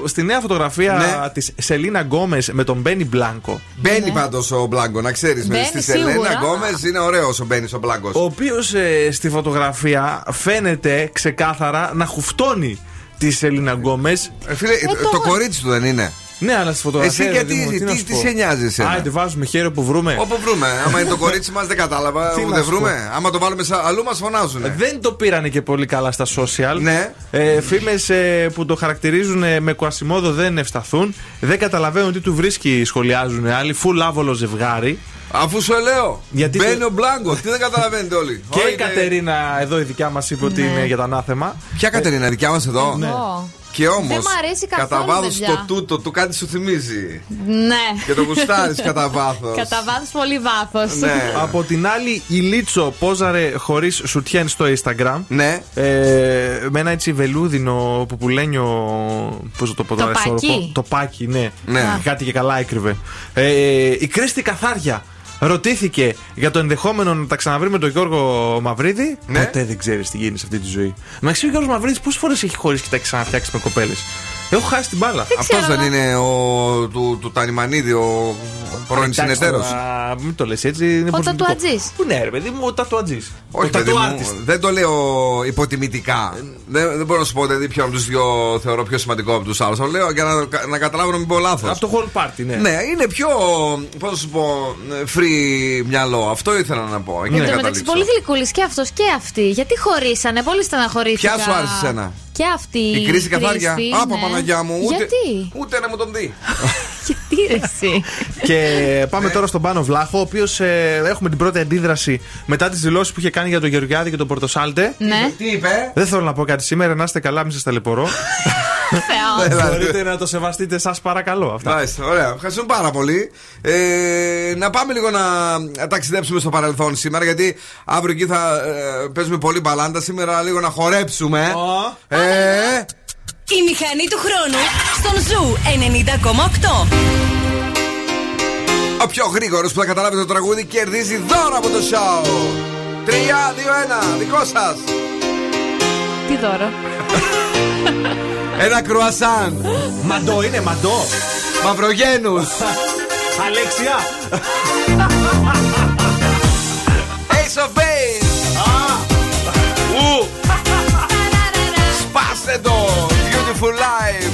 στη νέα φωτογραφία Ναι. της τη Σελένα Γκόμεζ με τον Μπένι Μπλάνκο. Μπαίνει πάντως ο Μπλάνκο, να ξέρεις. Μπαίνει Στη σίγουρα. Σελένα Γκόμεζ είναι ωραίος ο Μπαίνει ο Μπλάνκο. Ο οποίος στη φωτογραφία φαίνεται ξεκάθαρα να χουφτώνει της Σελένα Γκόμεζ. Ε, φίλε, το κορίτσι του δεν είναι. Ναι, αλλά στη φωτογραφία. Εσύ ρε γιατί- παιδί μου, τι- να τι- σου τι πω. σε νοιάζει εσένα; Άντε, βάζουμε χέρι που βρούμε. Όπου βρούμε. Άμα είναι το κορίτσι μας, δεν κατάλαβα. Τι Που να δεν σου βρούμε. Άμα το βάλουμε σαν αλλού, μας φωνάζουν. Δεν το πήρανε και πολύ καλά στα social. Ναι. Ε, Φήμε που το χαρακτηρίζουν ε, με Κουασιμόδο δεν ευσταθούν. Δεν καταλαβαίνουν τι του βρίσκει, σχολιάζουν άλλοι. Φουλ άβολο ζευγάρι. Αφού σου λέω. Γιατί Μπαίνει το- ο Μπλάνκο. Τι δεν καταλαβαίνετε όλοι. Και Όχι, η ναι. Κατερίνα εδώ η δικιά μας είπε ότι Ναι. είναι για τα ανάθεμα. Ποια Κατερίνα, δικιά μας εδώ; Ναι. Εγώ. Και όμως. Δεν μ' αρέσει καθόλου, Κατά βάθος παιδιά. το τούτο του κάτι σου θυμίζει. Ναι. Και το γουστάρεις κατά βάθος. Κατά βάθος πολύ βάθος. Ναι. Από την άλλη, η Λίτσο πόζαρε χωρίς σουτιέν στο Instagram. Ναι. Ε, με ένα έτσι βελούδινο πουπουλένιο. Πώς το πω τώρα, Το ισόρροπο. πάκι. Το πάκι, ναι. Ναι. Α. Κάτι και καλά έκρυβε. Ε, η Κρίστη Καθάρια ρωτήθηκε για το ενδεχόμενο να τα ξαναβρει με τον Γιώργο Μαυρίδη. Ναι. Ποτέ δεν ξέρεις τι γίνει σε αυτή τη ζωή. Μεταξύ ο Γιώργος Μαυρίδης πόσες φορές έχει χωρίσει και τα έχει ξαναφτιάξει με κοπέλες; Έχω χάσει την μπάλα. Αυτός δεν είναι ο του, του Τανιμανίδη, ο πρώην Εντάξει, συνεταίρος. τώρα, Μην το λες έτσι. είναι Ο προσωπικό. τατουατζής. Πού ναι, ρε παιδί μου, ο τατουατζής. Όχι, ο παιδί μου, τατουάρτιστ. δεν το λέω υποτιμητικά. δεν, δεν μπορώ να σου πω δηλαδή, ποιο από τους δύο θεωρώ πιο σημαντικό από τους άλλους. Το λέω για να, να καταλάβω να μην πω λάθος. Από το whole party, ναι. Ναι, είναι πιο, πώς να σου πω, free μυαλό. Αυτό ήθελα να πω. Εκεί Εν να τω μεταξύ, καταλήξω. πολύ γλυκούλη και αυτός και αυτή. Γιατί χωρίσανε, πολύ στεναχωρήθηκα. Ποια σου άρεσε εσένα; Και αυτή. Η κρίση καθάρια. Κρίστη, Από ναι. Παναγιά μου. Ούτε, Γιατί; ούτε να μου τον δει. Γιατί ρε εσύ; Και πάμε τώρα στον Πάνο Βλάχο, ο οποίος έχουμε την πρώτη αντίδραση μετά τις δηλώσεις που είχε κάνει για τον Γεωργιάδη και τον Πορτοσάλτε. Ναι. Τι είπε; Δεν θέλω να πω κάτι σήμερα, να είστε καλά, μην σας ταλαιπωρώ. Θεό. Μπορείτε να το σεβαστείτε, σας παρακαλώ. Αυτά. Μάλιστα, ωραία. Ευχαριστούμε πάρα πολύ. Ε, να πάμε λίγο να ταξιδέψουμε στο παρελθόν σήμερα, γιατί αύριο εκεί θα ε, παίζουμε πολύ μπαλάντα. Σήμερα λίγο να χορέψουμε. Ε, Η μηχανή του χρόνου στον Ζου 90,8. ο πιο γρήγορος που θα καταλάβει το τραγούδι κερδίζει δώρο από το show. 3, 2, 1, δικό σας. Τι δώρο. Ένα κρουασάν. Μαντό είναι, μαντό. Μαυρογένους. Αλέξια. Ace of Base. Ου. Σπάστε το. Beautiful life.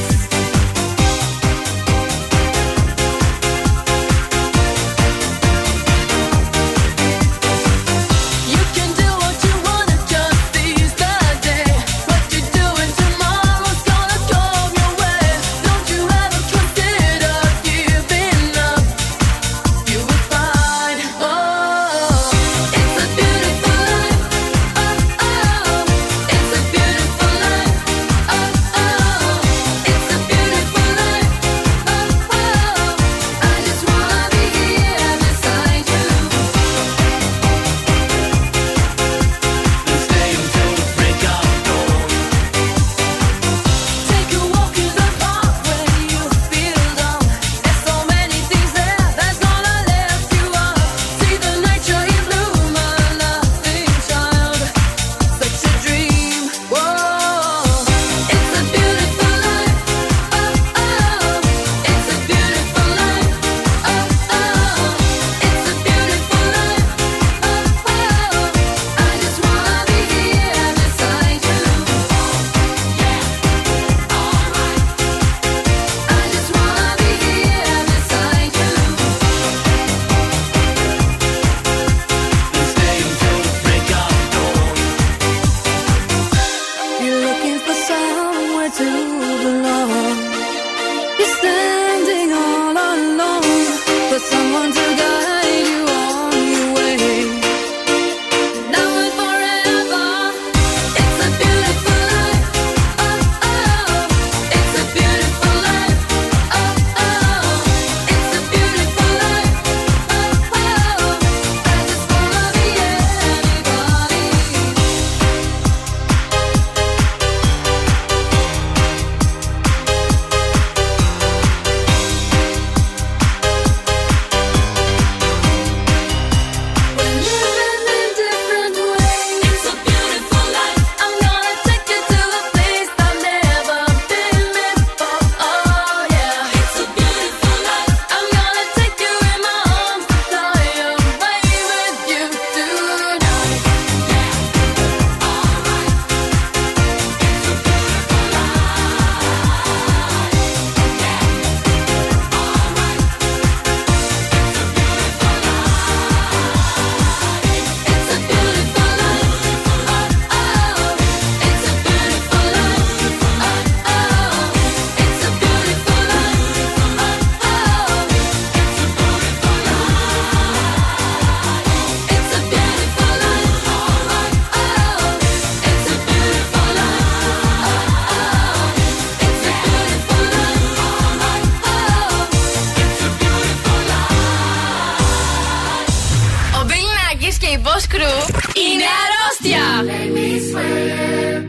Cruz y Nerostia. Make me swear,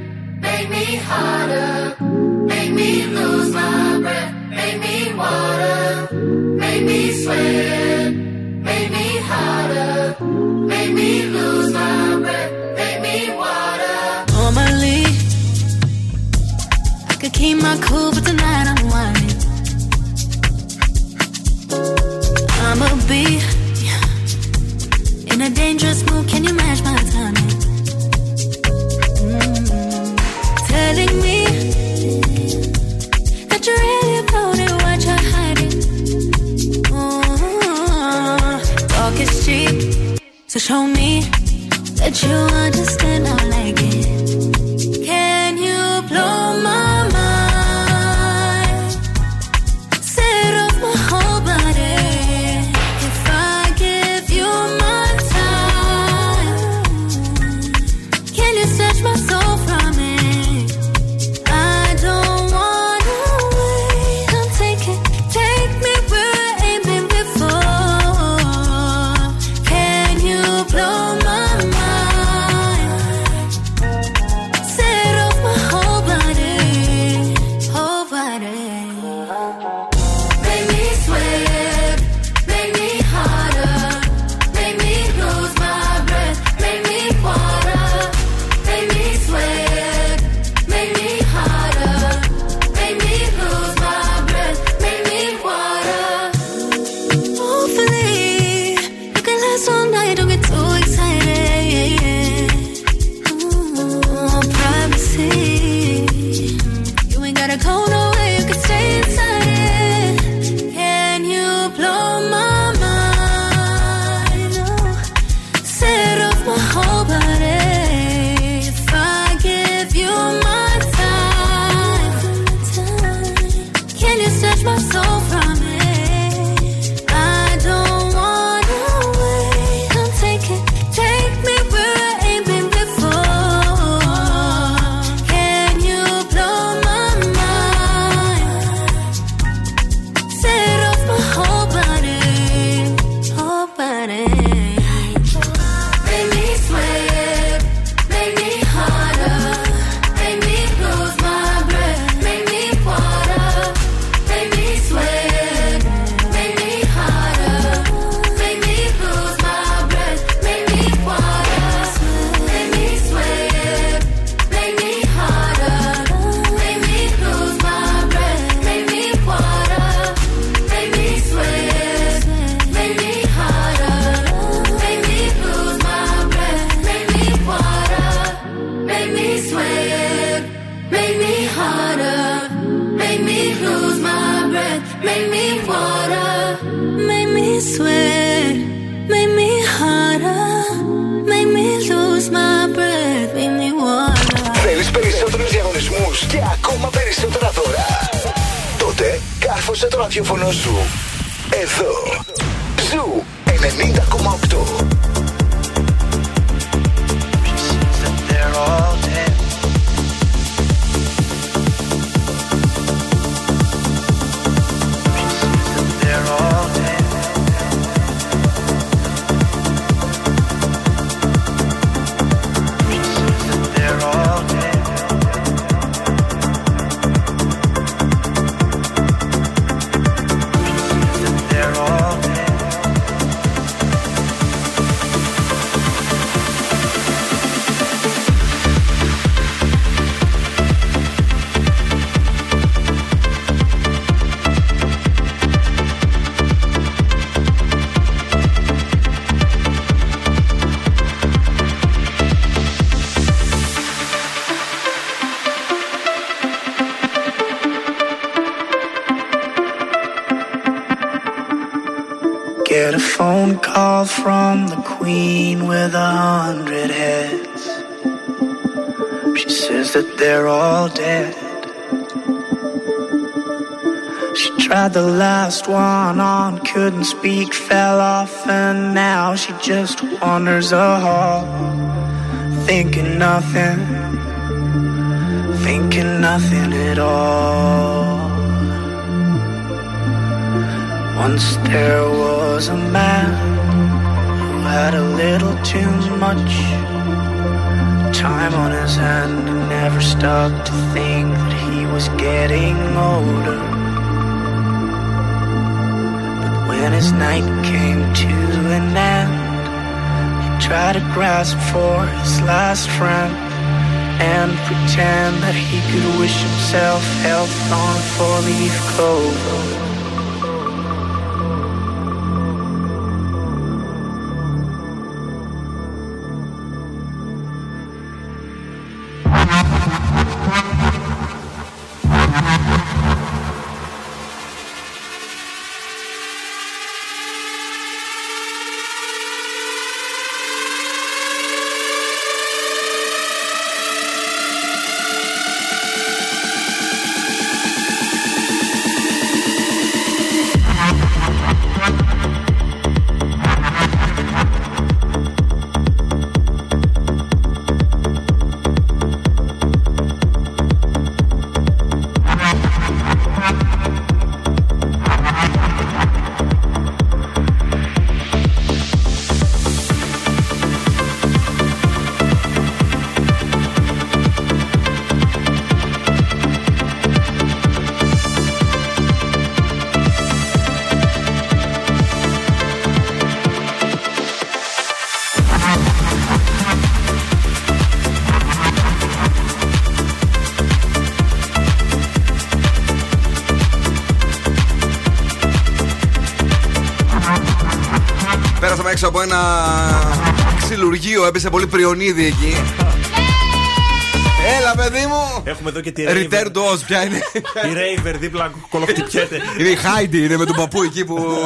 make me harder, make me lose my breath, make me water, make me swear, make me harder, make me lose my breath, make me water. Normally, I could keep my cool, but tonight I'm whining. So show me that you understand. Και ακόμα περισσότερα δώρα. Τότε κάρφωσε το ραδιόφωνο σου. Εδώ. Zoo 90,8. They're all dead. She tried the last one on, couldn't speak, fell off, and now she just wanders a hall, thinking nothing, thinking nothing at all. Once there was a man who had a little too much time on his hand and never stopped to think that he was getting older. But when his night came to an end, he tried to grasp for his last friend and pretend that he could wish himself health on a four-leaf clover. Πέρασαμε έξω από ένα ξυλουργείο, έπεσε πολύ πριονίδι εκεί. Έλα, παιδί μου! Έχουμε εδώ και τη Return Raver. to Oz, ποια είναι; Η Raver δίπλα κολοχτυπιέται. Είναι η Χάιντι, είναι με τον παππού εκεί που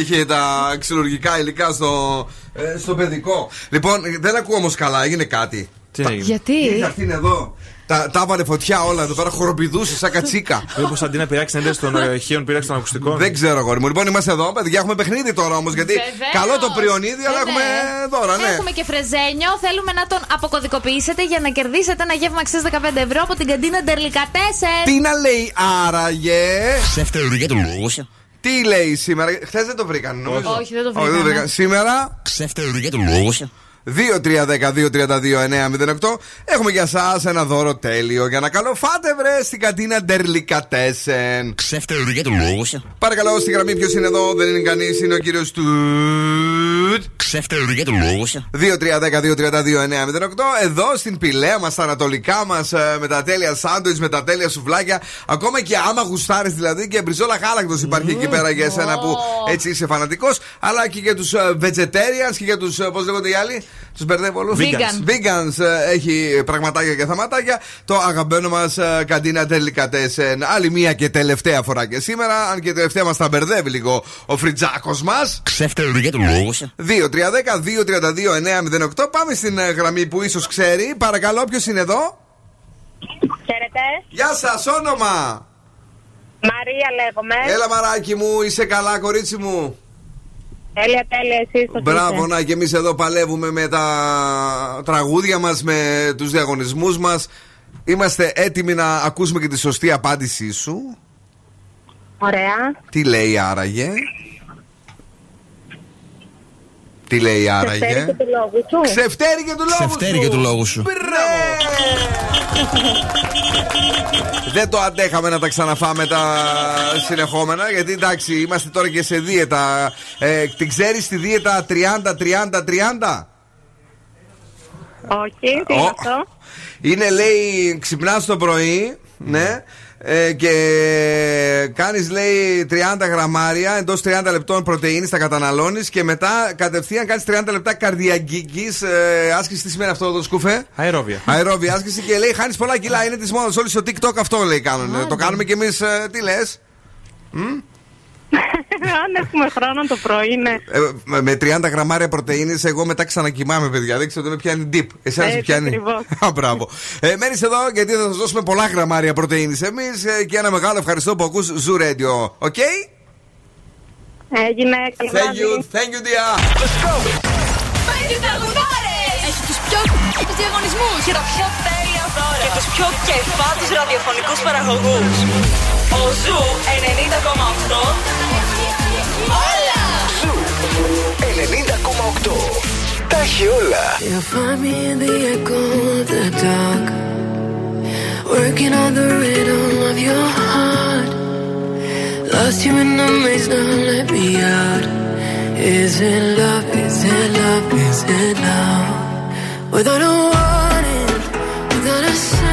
είχε τα ξυλουργικά υλικά στο, ε, στο παιδικό. Λοιπόν, δεν ακούω όμως καλά, έγινε κάτι. Τι έγινε; Γιατί; Ήρθε αυτή είναι εδώ. Τα, τα έβαλε φωτιά όλα εδώ πέρα, χοροπηδούσε σαν κατσίκα. Μήπως αντί να πειράξει την ένταση των ε, ηχείων, πειράξει των ακουστικών. Δεν ξέρω, αγόρι μου. Λοιπόν, είμαστε εδώ, παιδιά. Έχουμε παιχνίδι τώρα όμως. Γιατί Βεβαίως. καλό το πριονίδι, αλλά έχουμε δώρα, ναι. Έχουμε και φρεζένιο. Θέλουμε να τον αποκωδικοποιήσετε για να κερδίσετε ένα γεύμα αξίας 15 ευρώ από την καντίνα Ντερλικατέσεν. Τι να λέει άραγε. Ξέφτερο για το λόγο σου. Τι λέει σήμερα, χθες δεν το βρήκαν, νομίζω. Όχι, δεν το Όχι, βρήκαμε. Σήμερα Ξέφτερο για το λόγο σου. 2-3-10-2-32-9-08 Έχουμε για εσά ένα δώρο τέλειο για να καλό φάτε βρε στην καντίνα Ντερλικατέσεν. Ξέφτερο για το λόγο σου. Παρακαλώ στη γραμμή ποιος είναι εδώ, δεν είναι κανείς, είναι ο κύριος Τουτ. Ξέφτερο για το λόγο σου. 2-3-10-2-32-9-08 Εδώ στην πηλαία μας, στα ανατολικά μας, με τα τέλεια σάντουιτς, με τα τέλεια σουβλάκια. Ακόμα και άμα γουστάρεις δηλαδή και μπριζόλα γάλακτο υπάρχει εκεί πέρα για εσένα που έτσι είσαι φανατικός. Αλλά και για τους vegetarians και για τους, πώς λέγονται οι άλλοι, τους μπερδεύω όλους. Vegan. Vegans ε, έχει πραγματάκια και θαματάκια. Το αγαπημένο μας καντίνα Delicatessen. Άλλη μία και τελευταία φορά και σήμερα. Αν και τελευταία μας τα μπερδεύει λίγο ο φριτζάκος μας. Ξέφτερο για το λόγο σου. 2-3-10-2-32-9-08. Πάμε στην ε, γραμμή που ίσως ξέρει. Παρακαλώ, ποιος είναι εδώ; Χαίρετε. Γεια σας, όνομα; Μαρία λέγομαι. Έλα, μαράκι μου, είσαι καλά, κορίτσι μου; Τέλεια, τέλεια, εσύ το Μπράβο, να και εμείς εδώ παλεύουμε με τα τραγούδια μας, με τους διαγωνισμούς μας. Είμαστε έτοιμοι να ακούσουμε και τη σωστή απάντησή σου. Ωραία. Τι λέει άραγε; Τι λέει άραγε; Ξεφτέρι και του λόγου σου. Ξεφτέρι και του λόγου Ξεφτέρι σου. και του λόγου σου. Δεν το αντέχαμε να τα ξαναφάμε τα συνεχόμενα γιατί εντάξει είμαστε τώρα και σε δίαιτα. Ε, την ξέρεις τη δίαιτα 30-30-30? Όχι, τι είναι Ω. αυτό; Είναι λέει ξυπνάς το πρωί ναι ε, και κάνεις λέει 30 γραμμάρια εντός 30 λεπτών πρωτεΐνης τα καταναλώνεις και μετά κατευθείαν κάνεις 30 λεπτά καρδιακικής ε, άσκησης τι σημαίνει αυτό το σκουφέ Αερόβια. Αερόβια άσκηση και λέει χάνεις πολλά κιλά. Είναι της μόδας. Όλοι στο TikTok αυτό λέει κάνουν. Το κάνουμε κι εμείς. τι λες; Αν έχουμε χρόνο το πρωί, ναι. Ε, με 30 γραμμάρια πρωτενη, εγώ μετά ξανακοιμάμαι, παιδιά. Δεν ξέρω, με πιάνει deep. Εσένα σε Έτσι πιάνει; ακριβώς. Α, μπράβο. Ε, Μένεις εδώ γιατί θα σας δώσουμε πολλά γραμμάρια πρωτεΐνη εμείς ε, και ένα μεγάλο ευχαριστώ που ακούς Zoo Radio. Οκ; Έγινε καλό Thank you, thank you, dear. Έχει τους πιο τους διαγωνισμούς και τα πιο τέλεια δώρα και τους πιο κεφάτους ραδιοφωνικούς παραγωγούς. Ο Zoo 90,8 Τα έχει όλα. You'll find me in the echo of the dark. Working on the rhythm of your heart. Lost you in the maze, now let me out. Is it love? Is it love? Is it love? Without a warning, without a sign.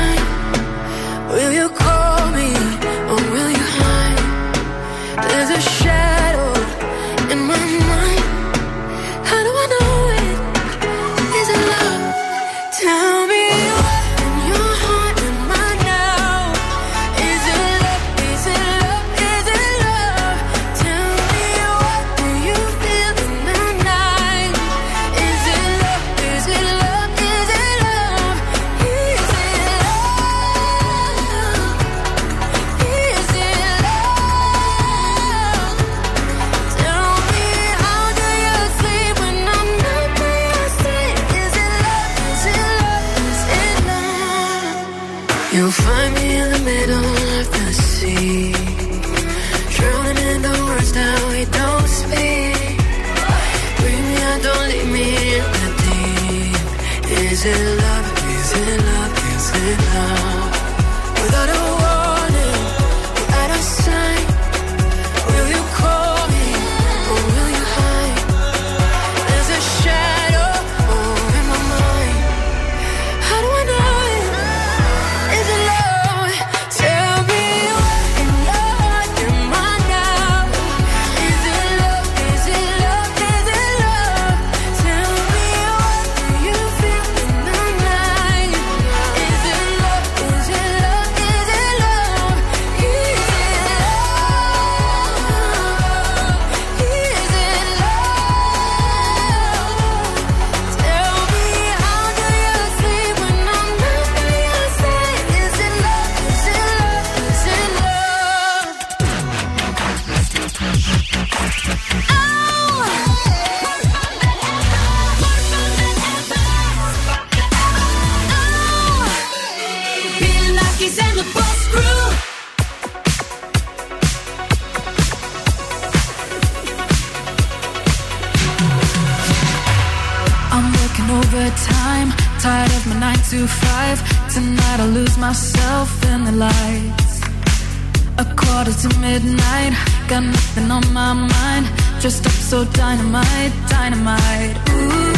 Nothing on my mind. Dressed up so dynamite, dynamite. Ooh,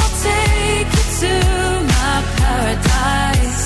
I'll take you to my paradise.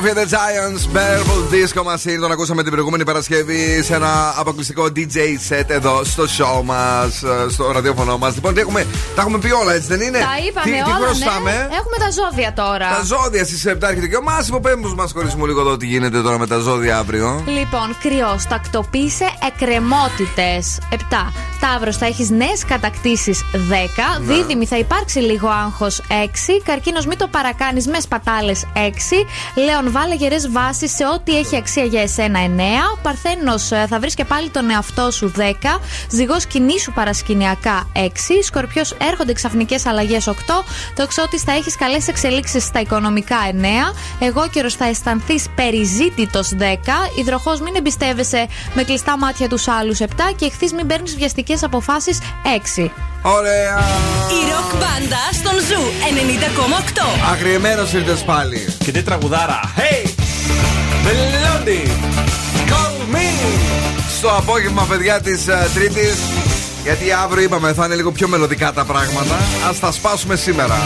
tonight. Sofia the Giants, Purple Disco Machine. Τον ακούσαμε την προηγούμενη Παρασκευή σε ένα αποκλειστικό DJ set εδώ στο show μας, στο ραδιόφωνο μας. Λοιπόν, τι έχουμε, τα έχουμε πει όλα, έτσι δεν είναι; Τα είπαμε τι, τι όλα, χρωστάμε. ναι. Έχουμε τα ζώδια τώρα. Τα ζώδια στις 7 έρχεται και ο Μάσιμο πέμπτο μας χωρί μου λίγο εδώ τι γίνεται τώρα με τα ζώδια αύριο. Λοιπόν, κρυός, τακτοποίησε εκκρεμότητες. 7. Ταύρο, θα έχεις νέες κατακτήσεις 10. Ναι. Δίδυμη, θα υπάρξει λίγο άγχος 6. Καρκίνος, μην το παρακάνεις με σπατάλες 6. Λέων, βάλε γερές βάσεις σε ό,τι έχει αξία για εσένα 9. Παρθένος, θα βρεις και πάλι τον εαυτό σου 10. Ζυγός, κινήσου παρασκηνιακά 6. Σκορπιός, έρχονται ξαφνικές αλλαγές 8. Τοξότη, θα έχεις καλές εξελίξεις στα οικονομικά 9. Αιγόκερως, θα αισθανθείς περιζήτητος 10. Υδροχόος, μην εμπιστεύεσαι με κλειστά μάτια τους άλλους 7. Και Ιχθύ, μην παίρνεις βιαστικές αποφάσεις 6. Ωραία! Η ροκ μπάντα στον Zoo 90,8. Αγριεμένο ήρθες πάλι. Και τι τραγουδάρα. Hey! Μελώντι! Call me! Στο απόγευμα, παιδιά της Τρίτης. Γιατί αύριο είπαμε θα είναι λίγο πιο μελλοντικά τα πράγματα. Α τα σπάσουμε σήμερα.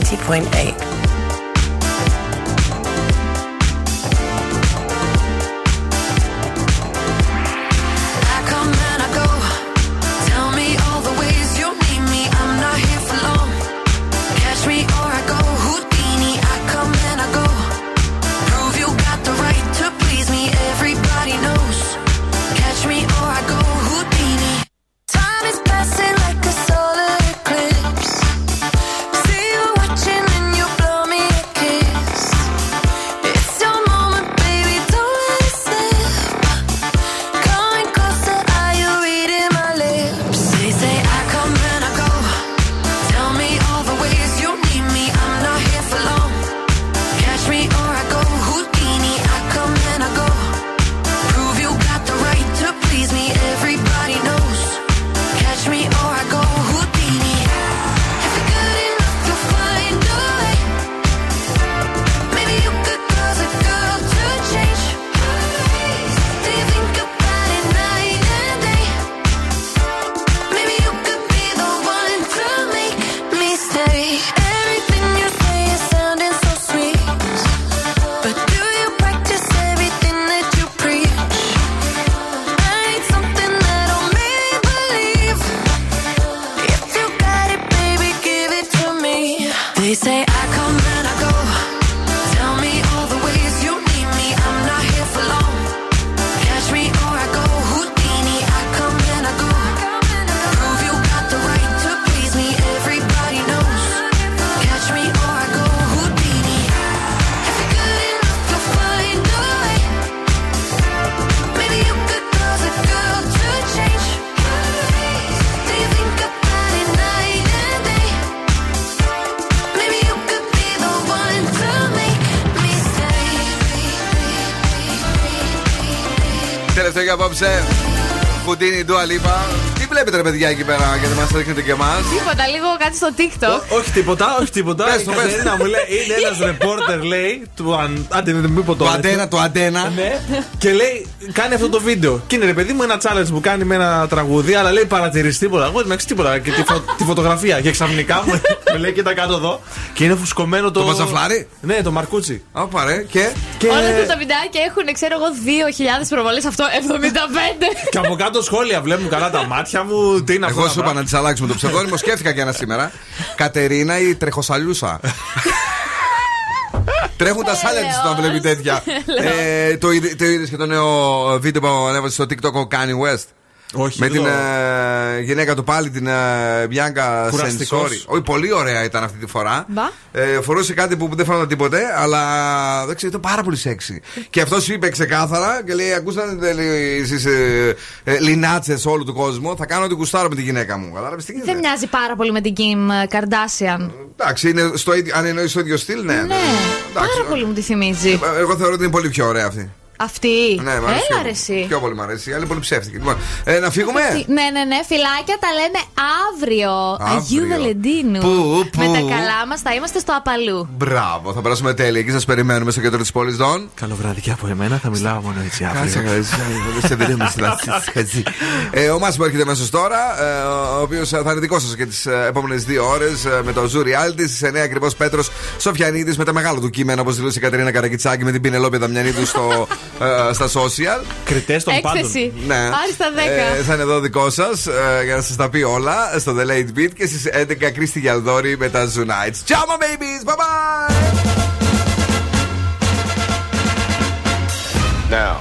90.8. για απόψε. Χουντίνι, Ντουα Λίπα. Τι βλέπετε, ρε παιδιά, εκεί πέρα, γιατί μας ρίχνετε και εμάς; Τίποτα, λίγο κάτι στο TikTok. Όχι τίποτα, όχι τίποτα. Πες Η το, πες το. Κατερίνα μου λέει, είναι ένας ρεπόρτερ, λέει, του αν... Άντε, δεν μην πω το Το τέτοιο. αντένα, το αντένα. Ναι. Και λέει, κάνει αυτό το βίντεο. Και είναι ρε παιδί μου ένα challenge που κάνει με ένα τραγούδι, αλλά λέει παρατηρήσει τίποτα. Εγώ δεν τίποτα. Και τη, φω- τη φωτογραφία. Και ξαφνικά μου, μου λέει, κοίτα κάτω εδώ. Και είναι φουσκωμένο το. Το μαζαφλάρι; Ναι, το μαρκούτσι. Α, παρέ, και; Και... Όλα αυτά τα βιντεάκια έχουν, ξέρω εγώ, 2.000 προβολές. Αυτό 75. Και από κάτω σχόλια βλέπουν καλά τα μάτια μου. Τι είναι αυτό. Εγώ τα σου είπα πράγματα. να τη αλλάξουμε το ψευδόνιμο. Σκέφτηκα και ένα σήμερα. Κατερίνα η τρεχοσαλιούσα. Τρέχουν τα σάλια της όταν βλέπει τέτοια. Ε, το είδε το είδες και το νέο βίντεο που ανέβασε στο TikTok ο Kanye West; Όχι, Με εδώ. την ε, γυναίκα του πάλι, την ε, Bianca Κουραστικός. Sensori. Όχι, πολύ ωραία ήταν αυτή τη φορά. Μπα. Ε, φορούσε κάτι που δεν φαίνονταν τίποτε, αλλά δεν ξέρω, ήταν πάρα πολύ σεξι. και αυτός σου είπε ξεκάθαρα και λέει: Ακούσατε εσείς ε, ε, λινάτσες όλου του κόσμου. Θα κάνω ότι κουστάρω με τη γυναίκα μου. Κατάλαβες τι γίνεται; Δεν μοιάζει πάρα πολύ με την Kim Kardashian. Εντάξει, είναι στο, ίδιο- αν εννοείς στο ίδιο στυλ, ναι. Ναι, πάρα πολύ μου τη θυμίζει. Εγώ θεωρώ ότι είναι πολύ πιο ωραία αυτή. Αυτή; Ναι, μ' αρέσει πιο- Έλα ρε εσύ. Πιο πολύ μου αρέσει. Η άλλη είναι πολύ ψεύτικη. Λοιπόν, ε, να φύγουμε; Ναι, ναι, ναι, φυλάκια τα λέμε αύριο. Αγίου Βαλεντίνου. Πού, πού; Με τα καλά μας θα είμαστε στο απαλού. Μπράβο, θα περάσουμε τέλεια. Εκεί σας περιμένουμε στο κέντρο της πόλης Δον. Καλό βράδυ και από εμένα, θα μιλάω μόνο έτσι Κάτσε, αύριο. κάτσε, σε βρούμε στην αρχή. Ε, Ο Μάσιμο έρχεται μέσα τώρα, ε, ο οποίος θα είναι δικός σας και τις επόμενες δύο ώρες με το Zoo Reality. Στι 9 ακριβώς Πέτρος Σοφιανίδης με τα μεγάλο του κείμενα, όπως δηλούσε η Κατερίνα Καρακιτσάκη με την Πινελόπη Δαμιανίδου στο, ε, στα social. Κριτές των πάντων. Έκθεση. Ναι. Άριστα 10. Ε, θα είναι εδώ δικό σας για να σας τα πει όλα στο The Late Beat και στις 11 Κρίστη Γιαλδόρη με τα Zoo Nights. Ciao, my babies! Bye bye! Now,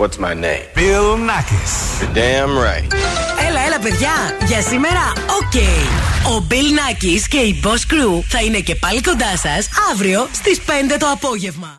what's my name? Bill Nakis. You're damn right. Έλα, έλα, παιδιά. Για σήμερα, οκ. Ο Bill Nackis και η Boss Crew θα είναι και πάλι κοντά σας αύριο στις 5 το απόγευμα.